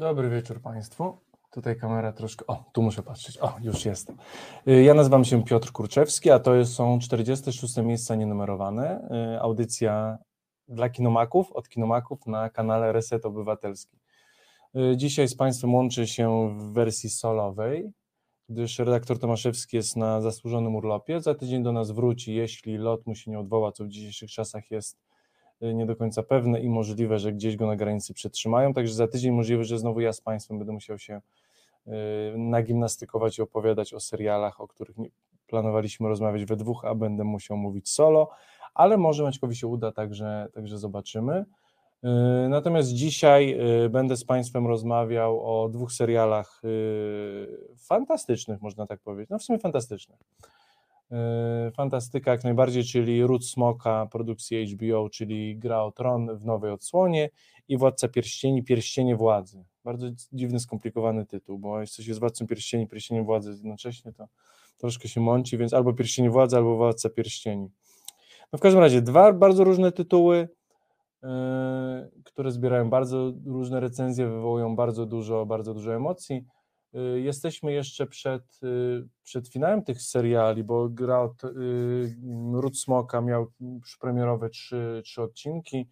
Dobry wieczór Państwu. Tutaj kamera troszkę. O, tu muszę patrzeć. O, już jestem. Y, Ja nazywam się Piotr Kurczewski, a to są 46 miejsca nienumerowane. y, Audycja dla kinomaków, od kinomaków na kanale Reset Obywatelski. Y, Dzisiaj z Państwem łączy się w wersji solowej, gdyż redaktor Tomaszewski jest na zasłużonym urlopie. Za tydzień do nas wróci, jeśli lot mu się nie odwoła, co w dzisiejszych czasach jest nie do końca pewne i możliwe, że gdzieś go na granicy przetrzymają. Także za tydzień możliwe, że znowu ja z Państwem będę musiał się y, nagimnastykować i opowiadać o serialach, o których nie planowaliśmy rozmawiać we dwóch, a będę musiał mówić solo, ale może Maćkowi się uda, także, także zobaczymy. Y, Natomiast dzisiaj y, będę z Państwem rozmawiał o dwóch serialach y, fantastycznych, można tak powiedzieć. No w sumie fantastycznych. Y, Fantastyka jak najbardziej, czyli Ród Smoka produkcji HBO, czyli Gra o Tron w nowej odsłonie i Władca Pierścieni, Pierścienie Władzy. Bardzo dziwny, skomplikowany tytuł, bo jeśli coś jest Władcą Pierścieni, Pierścieniem Władzy jednocześnie, to troszkę się mąci, więc albo Pierścienie Władzy, albo Władca Pierścieni. No w każdym razie dwa bardzo różne tytuły, yy, które zbierają bardzo różne recenzje, wywołują bardzo dużo, bardzo dużo emocji. Yy, Jesteśmy jeszcze przed, yy, przed finałem tych seriali, bo gra od yy, Ród Smoka miał premierowe trzy, trzy odcinki,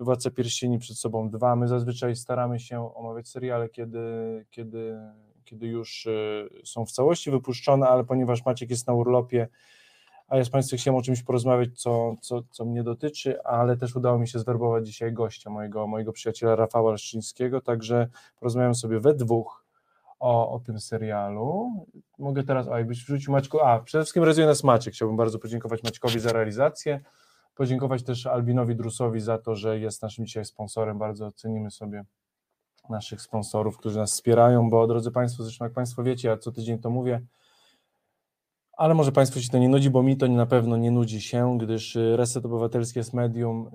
Władca Pierścieni przed sobą dwa. My zazwyczaj staramy się omawiać seriale, kiedy, kiedy, kiedy już y, są w całości wypuszczone, ale ponieważ Maciek jest na urlopie, a ja z Państwem chciałem o czymś porozmawiać, co, co, co mnie dotyczy, ale też udało mi się zwerbować dzisiaj gościa, mojego, mojego przyjaciela Rafała Leszczyńskiego, także porozmawiam sobie we dwóch o, o tym serialu. Mogę teraz, a jakbyś wrzucił Maćku, a przede wszystkim realizuje nas Maciek, chciałbym bardzo podziękować Maćkowi za realizację, podziękować też Albinowi Drusowi za to, że jest naszym dzisiaj sponsorem, bardzo cenimy sobie naszych sponsorów, którzy nas wspierają, bo drodzy Państwo, zresztą jak Państwo wiecie, ja co tydzień to mówię, ale może Państwu się to nie nudzi, bo mi to na pewno nie nudzi się, gdyż y, Reset Obywatelski jest medium, y,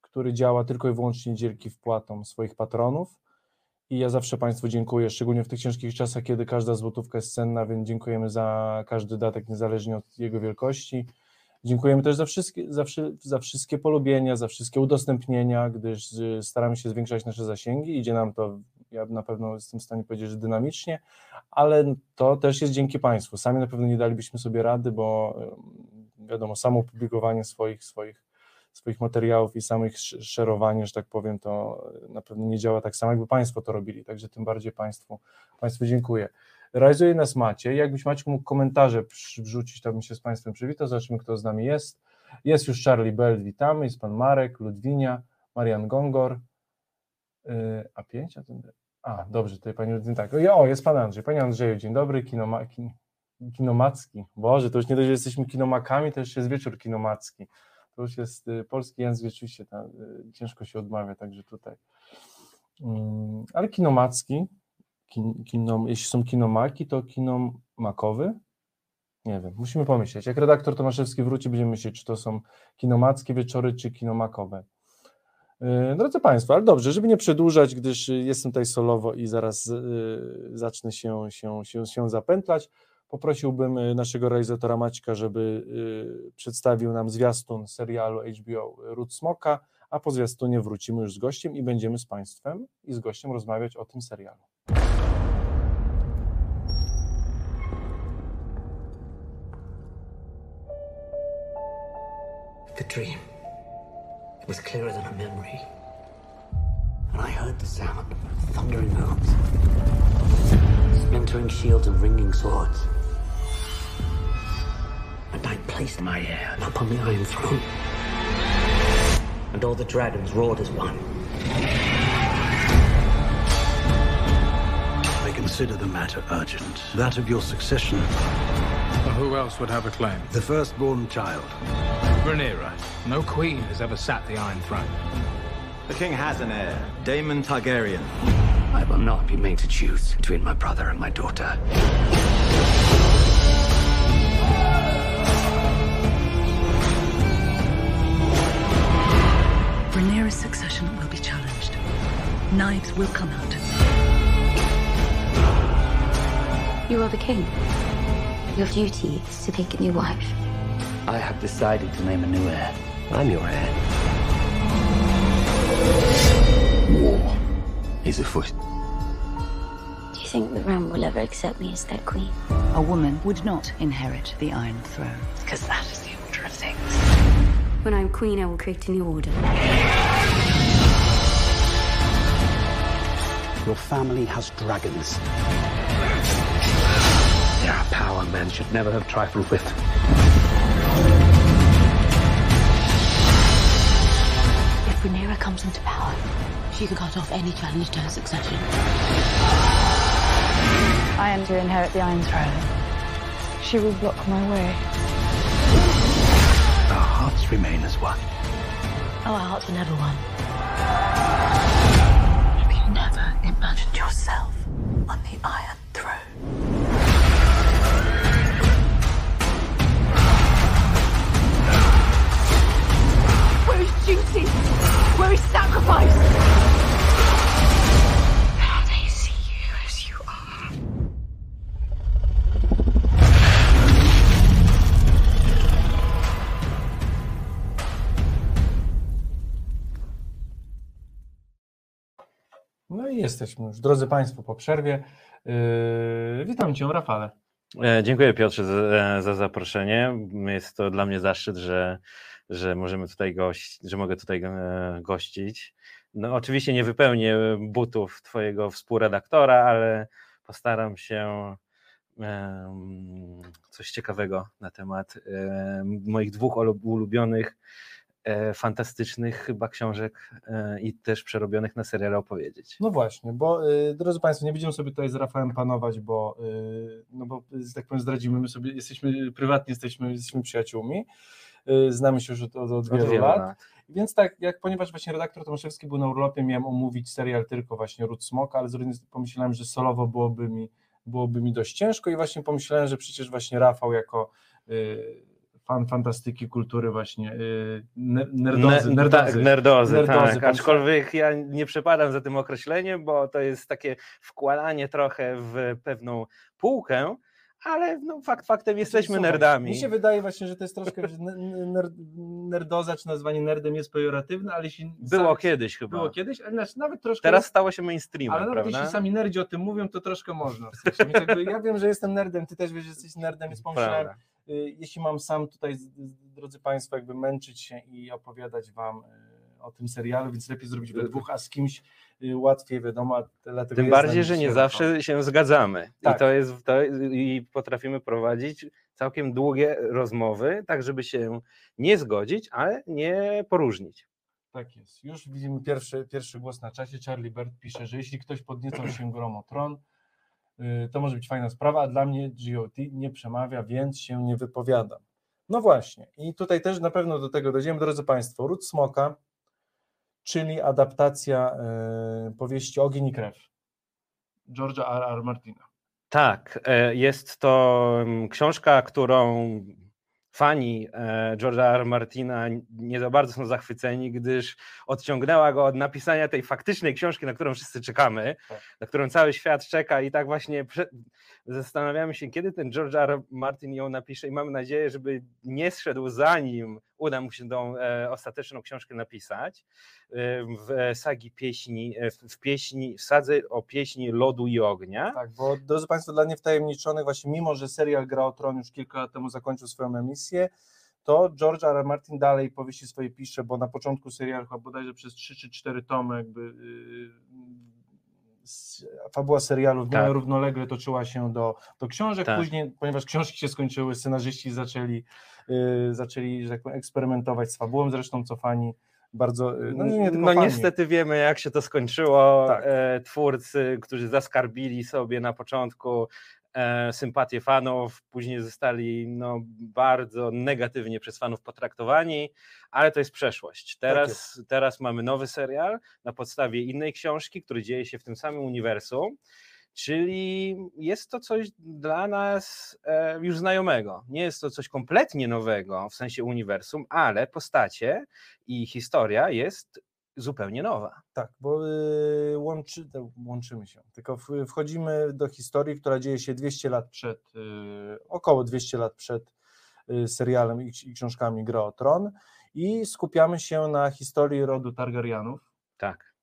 który działa tylko i wyłącznie dzięki wpłatom swoich patronów i ja zawsze Państwu dziękuję, szczególnie w tych ciężkich czasach, kiedy każda złotówka jest cenna, więc dziękujemy za każdy datek, niezależnie od jego wielkości. Dziękujemy też za wszystkie, za, za wszystkie polubienia, za wszystkie udostępnienia, gdyż y, staramy się zwiększać nasze zasięgi. Idzie nam to, ja na pewno jestem w stanie powiedzieć, że dynamicznie, ale to też jest dzięki Państwu. Sami na pewno nie dalibyśmy sobie rady, bo y, wiadomo, samo publikowanie swoich, swoich, swoich materiałów i samych sz- szerowanie, że tak powiem, to na pewno nie działa tak samo, jakby Państwo to robili. Także tym bardziej Państwu, Państwu dziękuję. Realizuje nas Maciej. Jakbyś Maciek mógł komentarze wrzucić, to bym się z Państwem przywitał. Zobaczymy, kto z nami jest. Jest już Charlie Bell, witamy. Jest Pan Marek, Ludwinia, Marian Gongor. Yy, a pięć? A, ten... a dobrze, tutaj Pani Ludwina. Tak. O, jest Pan Andrzej. Panie Andrzeju, dzień dobry. Kinoma... kin... Kinomacki. Boże, to już nie dość, że jesteśmy kinomakami, to jeszcze jest wieczór kinomacki. Już jest y, polski język, rzeczywiście ta, y, ciężko się odmawia, także tutaj. Mm, ale kinomacki, kin, kino, jeśli są kinomaki, to kinomakowy? Nie wiem, musimy pomyśleć. Jak redaktor Tomaszewski wróci, będziemy myśleć, czy to są kinomackie wieczory, czy kinomakowe. Yy, Drodzy Państwo, ale dobrze, żeby nie przedłużać, gdyż y, jestem tutaj solowo i zaraz y, zacznę się, się, się, się zapętlać, poprosiłbym y, naszego realizatora Maćka, żeby y, przedstawił nam zwiastun serialu HBO Ród Smoka, a po zwiastunie wrócimy już z gościem i będziemy z Państwem i z gościem rozmawiać o tym serialu. The dream. It was clearer than a memory. And I heard the sound of thundering hooves, splintering shields and ringing swords. And I placed my heir upon the Iron Throne. And all the dragons roared as one. I consider the matter urgent. That of your succession. Well, who else would have a claim? The firstborn child. Rhaenyra. No queen has ever sat the Iron Throne. The king has an heir, Daemon Targaryen. I will not be made to choose between my brother and my daughter. Rhaenyra's succession will be challenged. Knives will come out. You are the king. Your duty is to take a new wife. I have decided to name a new heir. I'm your heir. War is afoot. Do you think the realm will ever accept me as their queen? A woman would not inherit the Iron Throne, because that is the order of things. When I'm queen, I will create a new order. Your family has dragons. There are power men should never have trifled with. If Rhaenyra comes into power, she can cut off any challenge to her succession. I am to inherit the Iron Throne. She will block my way. Our hearts remain as one. Oh, our hearts were never one. Yourself on the Iron Throne? Where is duty? Where is sacrifice? Jesteśmy już. Drodzy Państwo, po przerwie. Yy, witam Cię, Rafale. E, Dziękuję Piotrze za, za zaproszenie. Jest to dla mnie zaszczyt, że, że możemy tutaj gość, że mogę tutaj e, gościć. No, oczywiście nie wypełnię butów Twojego współredaktora, ale postaram się coś ciekawego na temat em, moich dwóch ulu- ulubionych, e, fantastycznych chyba książek e, i też przerobionych na seriale opowiedzieć. No właśnie, bo yy, drodzy Państwo, nie będziemy sobie tutaj z Rafałem panować, bo, no bo tak powiem, zdradzimy, my sobie jesteśmy prywatnie, jesteśmy, jesteśmy przyjaciółmi. Znamy się już od, od, od wielu lat. Więc tak, jak ponieważ właśnie redaktor Tomaszewski był na urlopie, miałem omówić serial tylko właśnie Ród Smoka, ale z drugiej strony pomyślałem, że solowo byłoby mi, byłoby mi dość ciężko i właśnie pomyślałem, że przecież właśnie Rafał jako fan fantastyki, kultury właśnie, y, ner- nerdozy, Ne- nerdozy, tak, nerdozy, nerdozy, tak. Aczkolwiek ja nie przepadam za tym określeniem, bo to jest takie wkładanie trochę w pewną półkę, ale no, fakt faktem jesteśmy Słuchaj, nerdami. Mi się wydaje właśnie, że to jest troszkę, ner, nerdoza czy nazwanie nerdem jest pejoratywne, ale jeśli Było sami- kiedyś chyba. było kiedyś, ale znaczy nawet troszkę Teraz stało się mainstreamem, Ale nawet prawda? jeśli sami nerdzi o tym mówią, to troszkę można. W sensie, ja wiem, że jestem nerdem, ty też wiesz, że jesteś nerdem, więc pomyślałem, Prawda. Jeśli mam sam tutaj, drodzy Państwo, jakby męczyć się i opowiadać Wam y, o tym serialu, więc lepiej zrobić we dwóch, a z kimś y, łatwiej, wiadomo. Tym bardziej, że nie zawsze się zgadzamy. Tak. I to jest to, i potrafimy prowadzić całkiem długie rozmowy, tak żeby się nie zgodzić, ale nie poróżnić. Tak jest. Już widzimy pierwszy, pierwszy głos na czasie. Charlie Bird pisze, że jeśli ktoś podniecał się grą o tron, y, to może być fajna sprawa, a dla mnie GOT nie przemawia, więc się nie wypowiadam. No właśnie. I tutaj też na pewno do tego dojdziemy, drodzy Państwo. Ród Smoka, czyli adaptacja y, powieści Ogień i Krew George'a R. R. Martina. Tak, e, jest to mm, książka, którą fani e, George'a R. Martina nie za bardzo są zachwyceni, gdyż odciągnęła go od napisania tej faktycznej książki, na którą wszyscy czekamy, Tak. na którą cały świat czeka i tak właśnie zastanawiamy się, kiedy ten George R. Martin ją napisze i mamy nadzieję, żeby nie zszedł zanim uda mu się tą e, ostateczną książkę napisać e, w sagi pieśni, e, w, pieśni, w sadze o pieśni lodu i ognia. Tak, bo drodzy Państwo, dla niewtajemniczonych, właśnie mimo, że serial Gra o Tron już kilka lat temu zakończył swoją emisję, to George R. R. Martin dalej powieści swoje pisze, bo na początku serialu chyba bodajże przez 3 czy 4 tomy jakby yy, fabuła serialu w Tak. równolegle toczyła się do, do książek, Tak. później, ponieważ książki się skończyły, scenarzyści zaczęli, yy, zaczęli że tak powiem, eksperymentować z fabułą, zresztą cofani bardzo, yy, no nie, no fani. niestety wiemy, jak się to skończyło. Tak. E, twórcy, którzy zaskarbili sobie na początku sympatię fanów, później zostali no, bardzo negatywnie przez fanów potraktowani, ale to jest przeszłość. Teraz, teraz mamy nowy serial na podstawie innej książki, który dzieje się w tym samym uniwersum. Czyli jest to coś dla nas e, już znajomego. Nie jest to coś kompletnie nowego w sensie uniwersum, ale postacie i historia jest zupełnie nowa. Tak, bo y, łączy, łączymy się, tylko wchodzimy do historii, która dzieje się 200 lat przed, y, około 200 lat przed y, serialem i, książkami Gra o Tron i skupiamy się na historii rodu Targaryenów. Tak.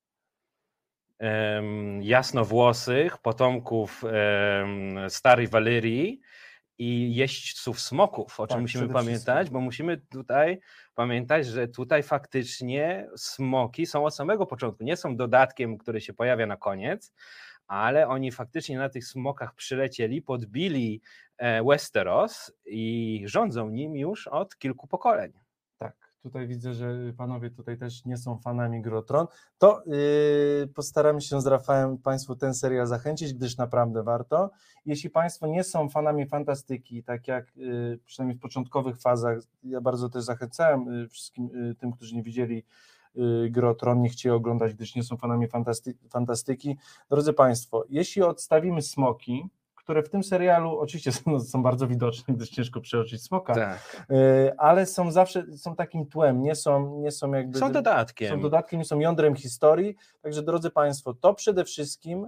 em, jasnowłosych, potomków em, starej Walerii i jeźdźców smoków, o czym Tak, musimy pamiętać, wszystkim. bo musimy tutaj pamiętać, że tutaj faktycznie smoki są od samego początku, nie są dodatkiem, który się pojawia na koniec, ale oni faktycznie na tych smokach przylecieli, podbili e, Westeros i rządzą nim już od kilku pokoleń. Tutaj widzę, że panowie tutaj też nie są fanami Gry o Tron. To yy, się z Rafałem Państwu ten serial zachęcić, gdyż naprawdę warto. Jeśli Państwo nie są fanami fantastyki, tak jak yy, przynajmniej w początkowych fazach, ja bardzo też zachęcałem yy, wszystkim yy, tym, którzy nie widzieli yy, Gry o Tron, nie chcieli oglądać, gdyż nie są fanami fantasty fantastyki. Drodzy Państwo, jeśli odstawimy smoki, które w tym serialu oczywiście są, są bardzo widoczne, gdyż ciężko przeoczyć smoka, Tak. E, ale są zawsze są takim tłem, nie są, nie są jakby. Są dodatkiem. Są dodatkiem, nie są jądrem historii. Także drodzy Państwo, to przede wszystkim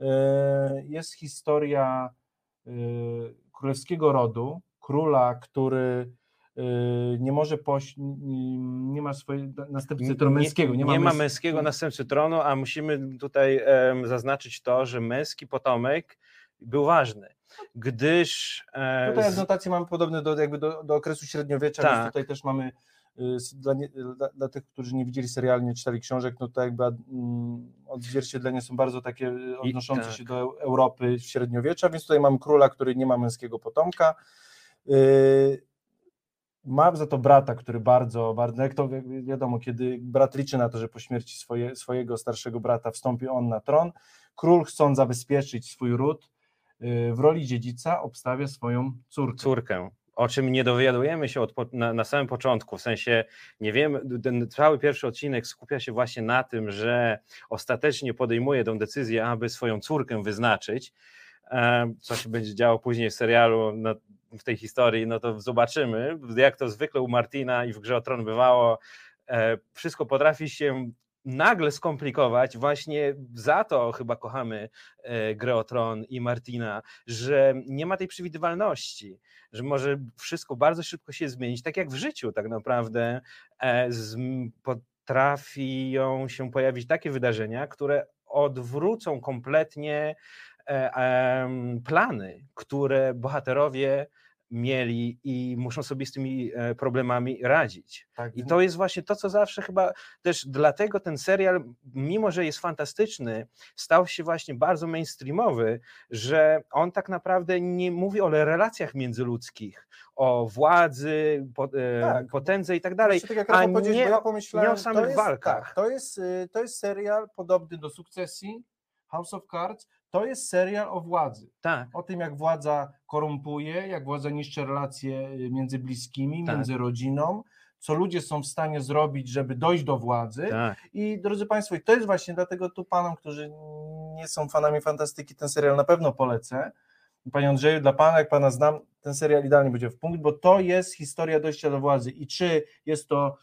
e, jest historia e, królewskiego rodu, króla, który nie może poś, nie ma swojego następcy tronu męskiego. Nie, ma, ma męs- męskiego następcy tronu, a musimy tutaj em, zaznaczyć to, że męski potomek był ważny, gdyż e, Tutaj adnotacje mamy podobne do, jakby do, do okresu średniowiecza, więc Tak. tutaj też mamy y, dla, nie, dla, dla tych, którzy nie widzieli serialu, nie czytali książek, no to jakby mm, odzwierciedlenia są bardzo takie y, odnoszące tak. się do Eu- Europy średniowiecza, więc tutaj mamy króla, który nie ma męskiego potomka. Y, Ma za to brata, który bardzo, bardzo, jak to wi- wiadomo, kiedy brat liczy na to, że po śmierci swoje, swojego starszego brata wstąpi on na tron, król chcąc zabezpieczyć swój ród, w roli dziedzica obstawia swoją córkę. córkę, o czym nie dowiadujemy się od, na, na samym początku. W sensie nie wiemy, ten cały pierwszy odcinek skupia się właśnie na tym, że ostatecznie podejmuje tę decyzję, aby swoją córkę wyznaczyć. E, Co się będzie działo później w serialu, no, w tej historii, no to zobaczymy. Jak to zwykle u Martina i w Grze o Tron bywało, e, wszystko potrafi się nagle skomplikować. Właśnie za to chyba kochamy e, Grę o Tron i Martina, że nie ma tej przewidywalności, że może wszystko bardzo szybko się zmienić, tak jak w życiu tak naprawdę e, potrafią się pojawić takie wydarzenia, które odwrócą kompletnie e, plany, które bohaterowie mieli i muszą sobie z tymi e, problemami radzić. Tak, I to jest właśnie to, co zawsze chyba też dlatego ten serial, mimo że jest fantastyczny, stał się właśnie bardzo mainstreamowy, że on tak naprawdę nie mówi o relacjach międzyludzkich, o władzy, po, e, Tak. potędze i tak dalej, tak jak a nie, ja nie o samych to jest, walkach. Tak, to, jest, y, to jest serial podobny do Sukcesji, House of Cards, to jest serial o władzy. tak. O tym, jak władza korumpuje, jak władza niszczy relacje y, między bliskimi, Tak. między rodziną, co ludzie są w stanie zrobić, żeby dojść do władzy. tak. I drodzy Państwo, to jest właśnie dlatego tu panom, którzy nie są fanami fantastyki, ten serial na pewno polecę. Panie Andrzeju, dla Pana, jak Pana znam, ten serial idealnie będzie w punkt, bo to jest historia dojścia do władzy. I czy jest to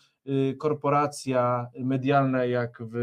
korporacja medialna jak w,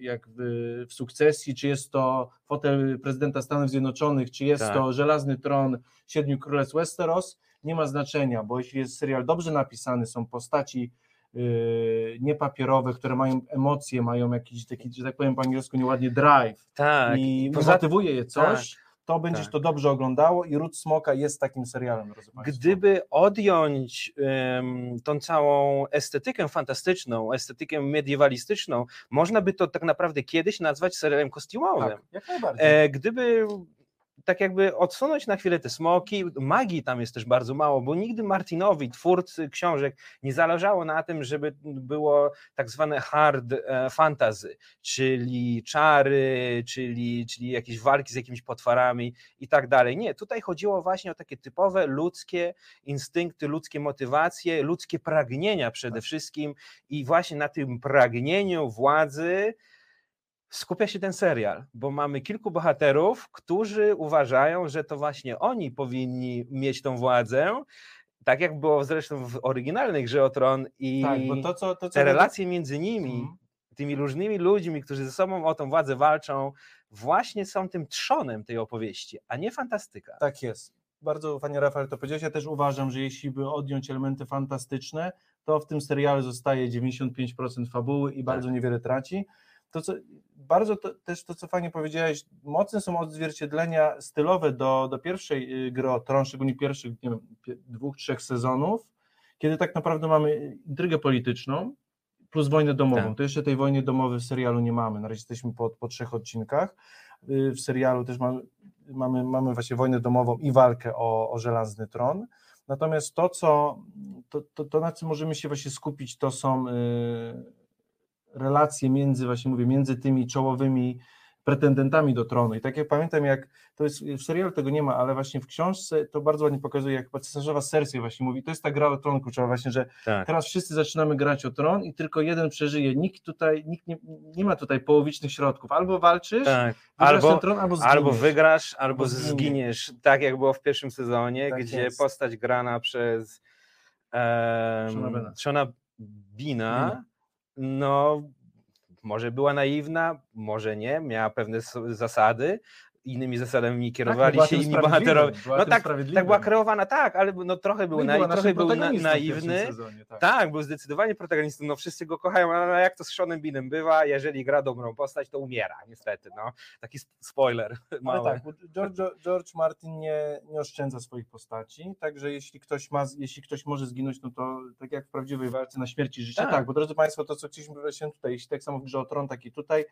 jak w, w sukcesji, czy jest to fotel prezydenta Stanów Zjednoczonych, czy jest Tak. to żelazny tron Siedmiu Królestw Westeros, nie ma znaczenia, bo jeśli jest serial dobrze napisany, są postaci yy, niepapierowe, które mają emocje, mają jakiś taki, że tak powiem po angielsku nieładnie drive tak. i Poza- motywuje je coś, to będziesz tak. to dobrze oglądało i Ród Smoka jest takim serialem. Gdyby odjąć em, tą całą estetykę fantastyczną, estetykę mediewalistyczną, można by to tak naprawdę kiedyś nazwać serialem kostiumowym. tak, jak najbardziej. E, gdyby tak jakby odsunąć na chwilę te smoki, magii tam jest też bardzo mało, bo nigdy Martinowi, twórcy książek, nie zależało na tym, żeby było tak zwane hard e, fantasy, czyli czary, czyli, czyli jakieś walki z jakimiś potworami i tak dalej. Nie, tutaj chodziło właśnie o takie typowe ludzkie instynkty, ludzkie motywacje, ludzkie pragnienia przede wszystkim i właśnie na tym pragnieniu władzy skupia się ten serial, bo mamy kilku bohaterów, którzy uważają, że to właśnie oni powinni mieć tą władzę, tak jak było zresztą w oryginalnej grze o Tron i tak, to, co, to, co te relacje między nimi, Mhm. tymi różnymi ludźmi, którzy ze sobą o tą władzę walczą, właśnie są tym trzonem tej opowieści, a nie fantastyka. Tak jest. Bardzo fajnie Rafael to powiedziałeś. Ja też uważam, że jeśli by odjąć elementy fantastyczne, to w tym serialu zostaje 95% fabuły i bardzo niewiele traci. To, co bardzo to, też to, co fajnie powiedziałeś, mocne są odzwierciedlenia stylowe do, do pierwszej y, gry o Tron, szczególnie pierwszych nie wiem, dwóch, trzech sezonów, kiedy tak naprawdę mamy intrygę polityczną plus wojnę domową. Tak. To jeszcze tej wojny domowej w serialu nie mamy. Na razie jesteśmy po, po trzech odcinkach. Y, W serialu też mamy, mamy, mamy właśnie wojnę domową i walkę o, o żelazny tron. Natomiast to, co, to, to, to, na czym możemy się właśnie skupić, to są y, relacje między, właśnie mówię, między tymi czołowymi pretendentami do tronu. I tak jak pamiętam, jak to jest w serialu tego nie ma, ale właśnie w książce to bardzo ładnie pokazuje, jak cesarzowa Cersei właśnie mówi, to jest ta gra o tron kluczowa właśnie, że Tak. teraz wszyscy zaczynamy grać o tron i tylko jeden przeżyje. Nikt tutaj, nikt nie, nie ma tutaj połowicznych środków. Albo walczysz, Tak. Albo, tron, albo albo wygrasz, albo zginiesz. zginiesz. Tak jak było w pierwszym sezonie, Tak gdzie jest. postać grana przez Shona um, Bena. Shona Bina, no może była naiwna, może nie, miała pewne zasady, innymi zasadami kierowali była się tym inni bohaterowie. No tak, tak była kreowana, tak, ale no, trochę był, No i nai- była trochę był na, naiwny. sezonie, tak. Tak, był zdecydowanie protagonistą, no wszyscy go kochają, ale jak to z Seanem Beanem bywa, jeżeli gra dobrą postać, to umiera, niestety, no. Taki sp- spoiler Ale mały. tak, George, George Martin nie, nie oszczędza swoich postaci, także jeśli ktoś ma, jeśli ktoś może zginąć, no to tak jak w prawdziwej walce na śmierć i życie, tak, Tak. bo drodzy Państwo, to co chcieliśmy powiedzieć tutaj, jeśli tak samo w grze o tron, tak i tutaj,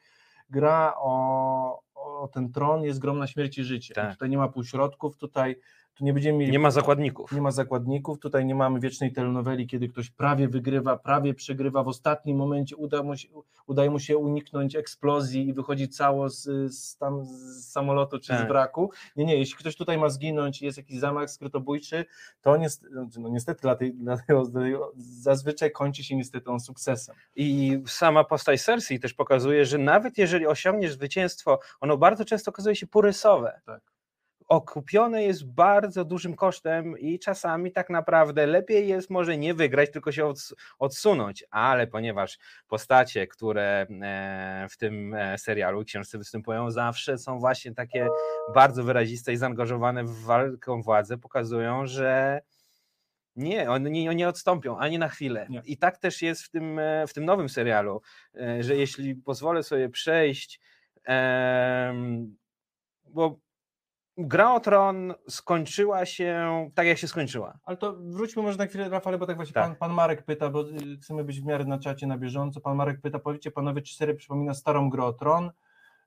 gra o, o ten tron jest grą na śmierć i życie. Tak. Tutaj nie ma półśrodków, tutaj tu nie będziemy mieli Nie ma zakładników. nie ma zakładników, tutaj nie mamy wiecznej telenoweli, kiedy ktoś prawie wygrywa, prawie przegrywa, w ostatnim momencie uda mu się, udaje mu się uniknąć eksplozji i wychodzi cało z, z, tam z samolotu czy z Tak. wraku. Nie, nie, jeśli ktoś tutaj ma zginąć i jest jakiś zamach skrytobójczy, to niestety, no niestety dla tej, dla tego, zazwyczaj kończy się niestety on sukcesem. I sama postać Cersei też pokazuje, że nawet jeżeli osiągniesz zwycięstwo, ono bardzo często okazuje się porysowe. Tak. Okupione jest bardzo dużym kosztem i czasami tak naprawdę lepiej jest może nie wygrać, tylko się ods- odsunąć, ale ponieważ postacie, które e, w tym e, serialu książce występują zawsze są właśnie takie bardzo wyraziste i zaangażowane w walkę o władzę, pokazują, że nie, oni nie, odstąpią ani na chwilę. Nie. I tak też jest w tym, e, w tym nowym serialu, że jeśli pozwolę sobie przejść, bo Gra o Tron skończyła się tak, jak się skończyła. Ale to wróćmy może na chwilę, Rafale, bo tak właśnie Tak. Pan, pan Marek pyta, bo y, chcemy być w miarę na czacie na bieżąco. Pan Marek pyta, powiedzcie panowie, czy seria przypomina starą grę o Tron,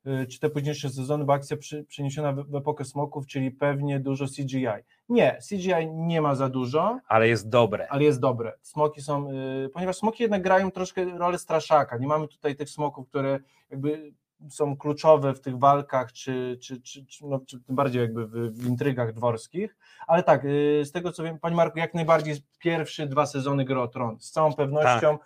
y, czy te późniejsze sezony, bo akcja przy, przeniesiona w, w epokę smoków, czyli pewnie dużo CGI. Nie, CGI nie ma za dużo, Ale jest dobre. ale jest dobre. Smoki są, y, ponieważ smoki jednak grają troszkę rolę straszaka. Nie mamy tutaj tych smoków, które jakby są kluczowe w tych walkach, czy, czy, czy, no, czy tym bardziej jakby w, w intrygach dworskich. Ale tak, y, z tego co wiem, Panie Marku, jak najbardziej pierwsze dwa sezony Gry o Tron, z całą pewnością.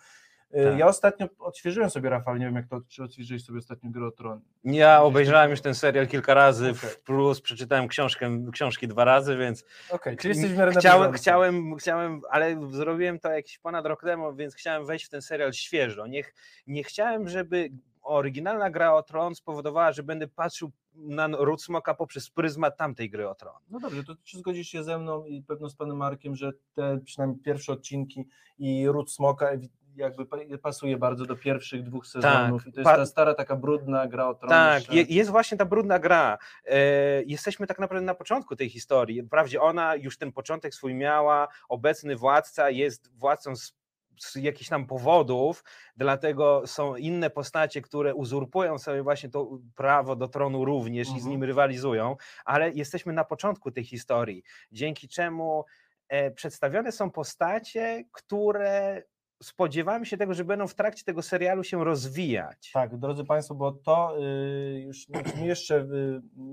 Y, tak. Ja ostatnio odświeżyłem sobie, Rafał, nie wiem jak to, czy odświeżyłeś sobie ostatnio Gry o Tron. Ja obejrzałem już ten serial kilka razy, Okej. w plus przeczytałem książkę, książki dwa razy, więc Okej, czyli jesteś w chciałem, chciałem, chciałem, ale zrobiłem to jakiś ponad rok temu, więc chciałem wejść w ten serial świeżo. Nie, ch- nie chciałem, żeby oryginalna gra o Tron spowodowała, że będę patrzył na Ród Smoka poprzez pryzmat tamtej gry o Tron. No dobrze, to czy zgodzisz się ze mną i pewno z panem Markiem, że te przynajmniej pierwsze odcinki i Ród Smoka jakby pa- pasuje bardzo do pierwszych dwóch sezonów i to jest ta stara taka brudna gra o tron. Tak, je, jest właśnie ta brudna gra. E, jesteśmy tak naprawdę na początku tej historii. Wprawdzie ona już ten początek swój miała, obecny władca jest władcą z, z jakichś tam powodów, dlatego są inne postacie, które uzurpują sobie właśnie to prawo do tronu również i z Mhm. nim rywalizują, ale jesteśmy na początku tej historii, dzięki czemu e, przedstawione są postacie, które spodziewamy się tego, że będą w trakcie tego serialu się rozwijać. Tak, drodzy Państwo, bo to y, już znaczy my jeszcze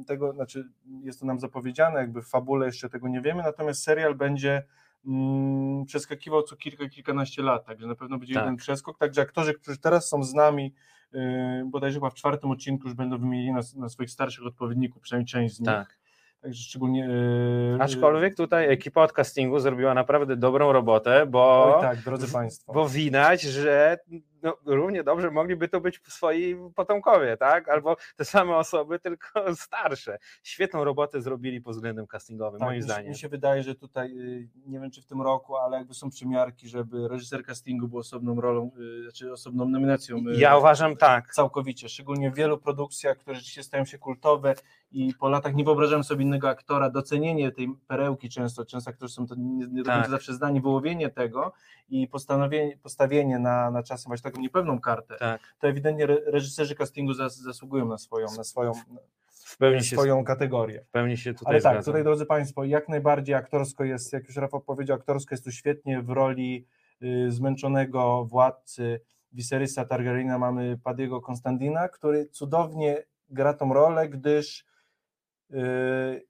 y, tego, znaczy jest to nam zapowiedziane, jakby w fabule jeszcze tego nie wiemy, natomiast serial będzie mm, przeskakiwał co kilka, kilkanaście lat, także na pewno będzie Tak. jeden przeskok, także aktorzy, którzy teraz są z nami, y, bodajże chyba w czwartym odcinku już będą wymienieni na, na swoich starszych odpowiedników, przynajmniej część z nich, Tak. Także szczególnie... y, Aczkolwiek tutaj ekipa od castingu zrobiła naprawdę dobrą robotę, bo, Oj tak, drodzy Państwo. bo widać, że no, równie dobrze mogliby to być swoi potomkowie, tak? Albo te same osoby, tylko starsze. Świetną robotę zrobili pod względem castingowym, Tak, moim mi, zdaniem. Mi się wydaje, że tutaj, y, nie wiem czy w tym roku, ale jakby są przymiarki, żeby reżyser castingu był osobną rolą, y, znaczy osobną nominacją. y, Ja uważam tak. Całkowicie, szczególnie w wielu produkcjach, które rzeczywiście stają się kultowe i po latach nie wyobrażam sobie innego aktora, docenienie tej perełki często, często aktorzy są to nie, nie Tak. zawsze zdani, wyłowienie tego i postanowienie, postawienie na, na czasem właśnie taką niepewną kartę, Tak. to ewidentnie re, reżyserzy castingu zas, zasługują na swoją, na swoją, W pełni się, swoją kategorię. w pełni się tutaj Ale tak, zgadzam. tutaj drodzy Państwo, jak najbardziej aktorsko jest, jak już Rafał powiedział, aktorsko jest tu świetnie w roli y, zmęczonego władcy Viserysa Targaryena mamy Padiego Konstantina, który cudownie gra tą rolę, gdyż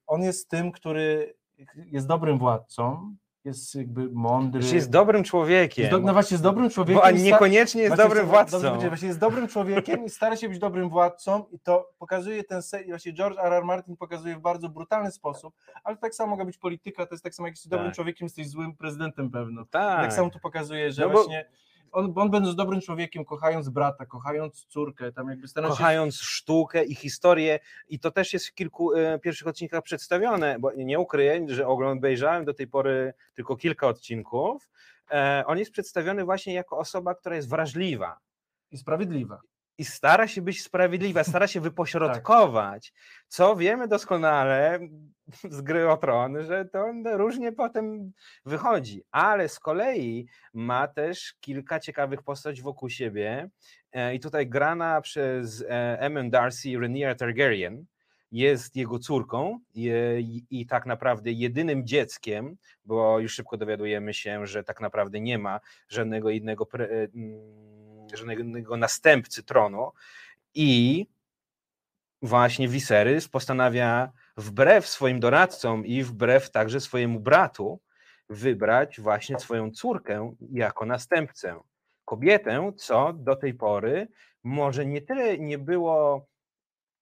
on jest tym, który jest dobrym władcą, jest jakby mądry. Że jest dobrym człowiekiem. jest do, no właśnie jest dobrym człowiekiem. bo a niekoniecznie jest dobrym władcą. Dobrze właśnie jest dobrym człowiekiem i stara się być dobrym władcą i to pokazuje ten serial, właśnie George R. R. Martin pokazuje w bardzo brutalny sposób, ale tak samo mogła być polityka, to jest tak samo jak jesteś dobrym Tak. człowiekiem, jesteś złym prezydentem pewno. tak. Tak samo tu pokazuje, że No bo- właśnie on, on będąc dobrym człowiekiem, kochając brata, kochając córkę, tam jakby się kochając sztukę i historię i to też jest w kilku e, pierwszych odcinkach przedstawione, bo nie ukryję, że obejrzałem do tej pory tylko kilka odcinków. E, on jest przedstawiony właśnie jako osoba, która jest wrażliwa i sprawiedliwa. I stara się być sprawiedliwa, stara się wypośrodkować, co wiemy doskonale z gry o tron, że to różnie potem wychodzi, ale z kolei ma też kilka ciekawych postaci wokół siebie. E, i tutaj grana przez e, Emmę Darcy Rhaenyra Targaryen jest jego córką i, i, tak naprawdę jedynym dzieckiem, bo już szybko dowiadujemy się, że tak naprawdę nie ma żadnego innego pre, mm, żadnego następcy tronu i właśnie Viserys postanawia wbrew swoim doradcom i wbrew także swojemu bratu wybrać właśnie swoją córkę jako następcę. Kobietę, co do tej pory może nie tyle nie było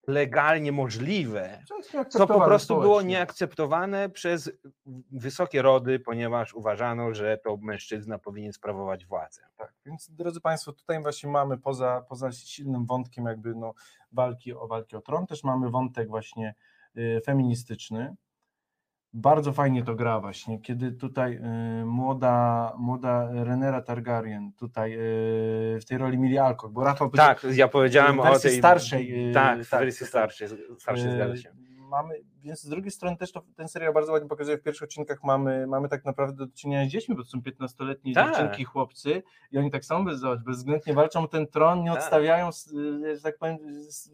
legalnie możliwe, Co, po prostu było nieakceptowane przez wysokie rody, ponieważ uważano, że to mężczyzna powinien sprawować władzę. Tak, więc drodzy Państwo, tutaj właśnie mamy poza, poza silnym wątkiem jakby no, walki o walki o tron, też mamy wątek właśnie y, feministyczny. Bardzo fajnie to gra właśnie, kiedy tutaj y, młoda, młoda Renera Targaryen tutaj y, w tej roli Mili Alcock, bo Rafał Tak, ja powiedziałem o tej starszej, y, Tak, w tak, wersji tak. starszej, starszej zgadza y, się. Mamy, więc z drugiej strony też to, ten serial bardzo ładnie pokazuje, w pierwszych odcinkach mamy, mamy tak naprawdę do czynienia z dziećmi, bo to są 15-letnie Tak. dziewczynki, chłopcy i oni tak samo bez, bezwzględnie walczą o ten tron, nie Tak. odstawiają, y, że tak powiem,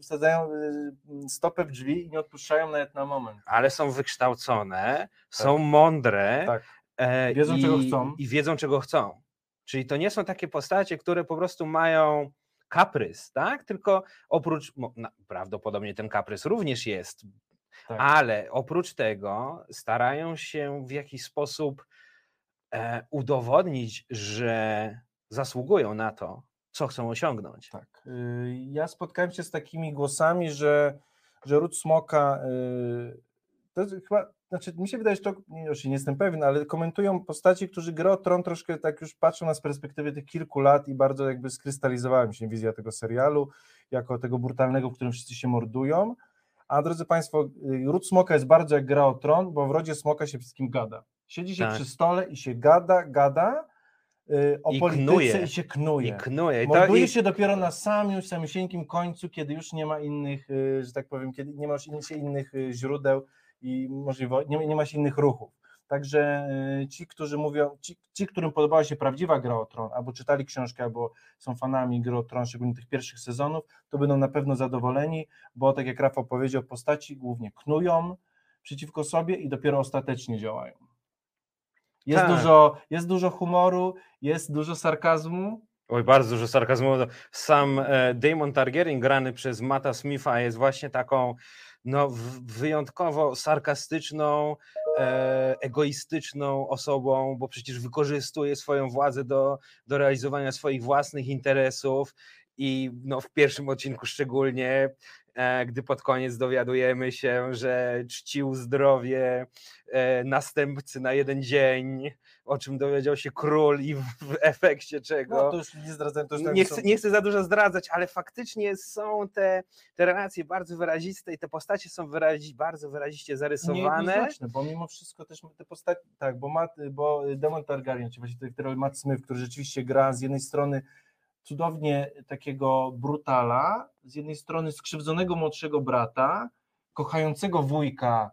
wsadzają y, stopę w drzwi i nie odpuszczają nawet na moment. Ale są wykształcone, są mądre Tak. e, Wiedzą, i, czego chcą. i wiedzą, czego chcą. Czyli to nie są takie postacie, które po prostu mają kaprys, tak? Tylko oprócz, na- prawdopodobnie ten kaprys również jest, Tak. ale oprócz tego starają się w jakiś sposób e, udowodnić, że zasługują na to, co chcą osiągnąć. Tak. Y, Ja spotkałem się z takimi głosami, że, że ród smoka. y, To chyba, znaczy mi się wydaje, że to, nie, już nie jestem pewien, ale komentują postaci, którzy grę o tron troszkę tak już patrzą na z perspektywy tych kilku lat i bardzo jakby skrystalizowała mi się wizja tego serialu, jako tego brutalnego, w którym wszyscy się mordują. A drodzy Państwo, y, ród smoka jest bardzo jak gra o tron, bo w rodzie smoka się wszystkim gada. Siedzi się Tak. przy stole i się gada, gada y, o I polityce knuje. i się knuje. I knuje. I to, i, się dopiero na samym, samysieńkim końcu, kiedy już nie ma innych, y, że tak powiem, kiedy nie ma już się innych y, źródeł i możliwo, nie, nie ma się innych ruchów. Także y, ci, którzy mówią, ci, ci, którym podobała się prawdziwa gra o tron, albo czytali książkę, albo są fanami gry o tron, szczególnie tych pierwszych sezonów, to będą na pewno zadowoleni, bo tak jak Rafał powiedział, postaci głównie knują przeciwko sobie i dopiero ostatecznie działają. Jest, Tak. dużo, jest dużo humoru, jest dużo sarkazmu, Oj, bardzo dużo sarkazmu. Sam e, Damon Targaryen grany przez Matta Smitha jest właśnie taką no, wyjątkowo sarkastyczną, egoistyczną osobą, bo przecież wykorzystuje swoją władzę do, do realizowania swoich własnych interesów i no, w pierwszym odcinku szczególnie e, gdy pod koniec dowiadujemy się, że czcił zdrowie e, następcy na jeden dzień, o czym dowiedział się król i w, efekcie czego. No to już nie zdradzałem, to już tak Nie chcę, nie chcę za dużo zdradzać, ale faktycznie są te, te relacje bardzo wyraziste i te postacie są wyrazi, bardzo wyraziście zarysowane. Niejednoznaczne, bo mimo wszystko też te postacie, tak, bo, Matt, bo Demon Targaryen, czy właśnie który Matt Smith, który rzeczywiście gra z jednej strony cudownie takiego brutala, z jednej strony skrzywdzonego młodszego brata, kochającego wujka,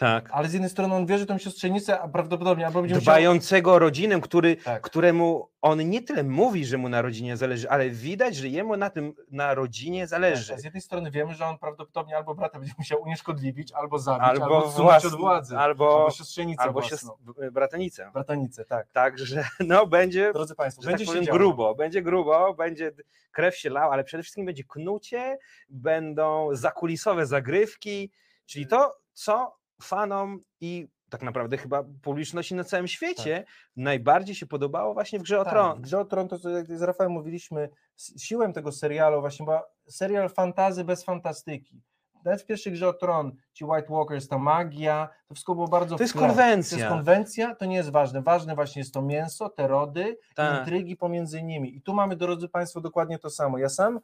Tak. ale z jednej strony on wierzy tą siostrzenicę, a prawdopodobnie albo będzie musiał... Dbającego o rodzinę, który, Tak. któremu on nie tyle mówi, że mu na rodzinie zależy, ale widać, że jemu na tym na rodzinie zależy. Tak, Z jednej strony wiemy, że on prawdopodobnie albo brata będzie musiał unieszkodliwić, albo zabić, albo, Albo własny- od władzy, albo- albo siostrzenicę Albo własną, bratanicę. bratanicę, tak. Także no będzie, Drodzy Państwo, tak będzie się powiem, grubo, będzie grubo, będzie krew się lała, ale przede wszystkim będzie knucie, będą zakulisowe zagrywki, czyli to, co fanom i tak naprawdę chyba publiczności na całym świecie najbardziej się podobało właśnie w Grze o Tak, Tron. Grze o Tron, to co jak z Rafałem mówiliśmy, s- siłą tego serialu właśnie była serial fantazy bez fantastyki. Nawet w pierwszej Grze o Tron, ci White Walkers, ta magia, to wszystko było bardzo To jest tle. To konwencja. jest konwencja, to nie jest ważne. Ważne właśnie jest to mięso, te rody, Tak. intrygi pomiędzy nimi. I tu mamy, drodzy Państwo, dokładnie to samo. Ja sam,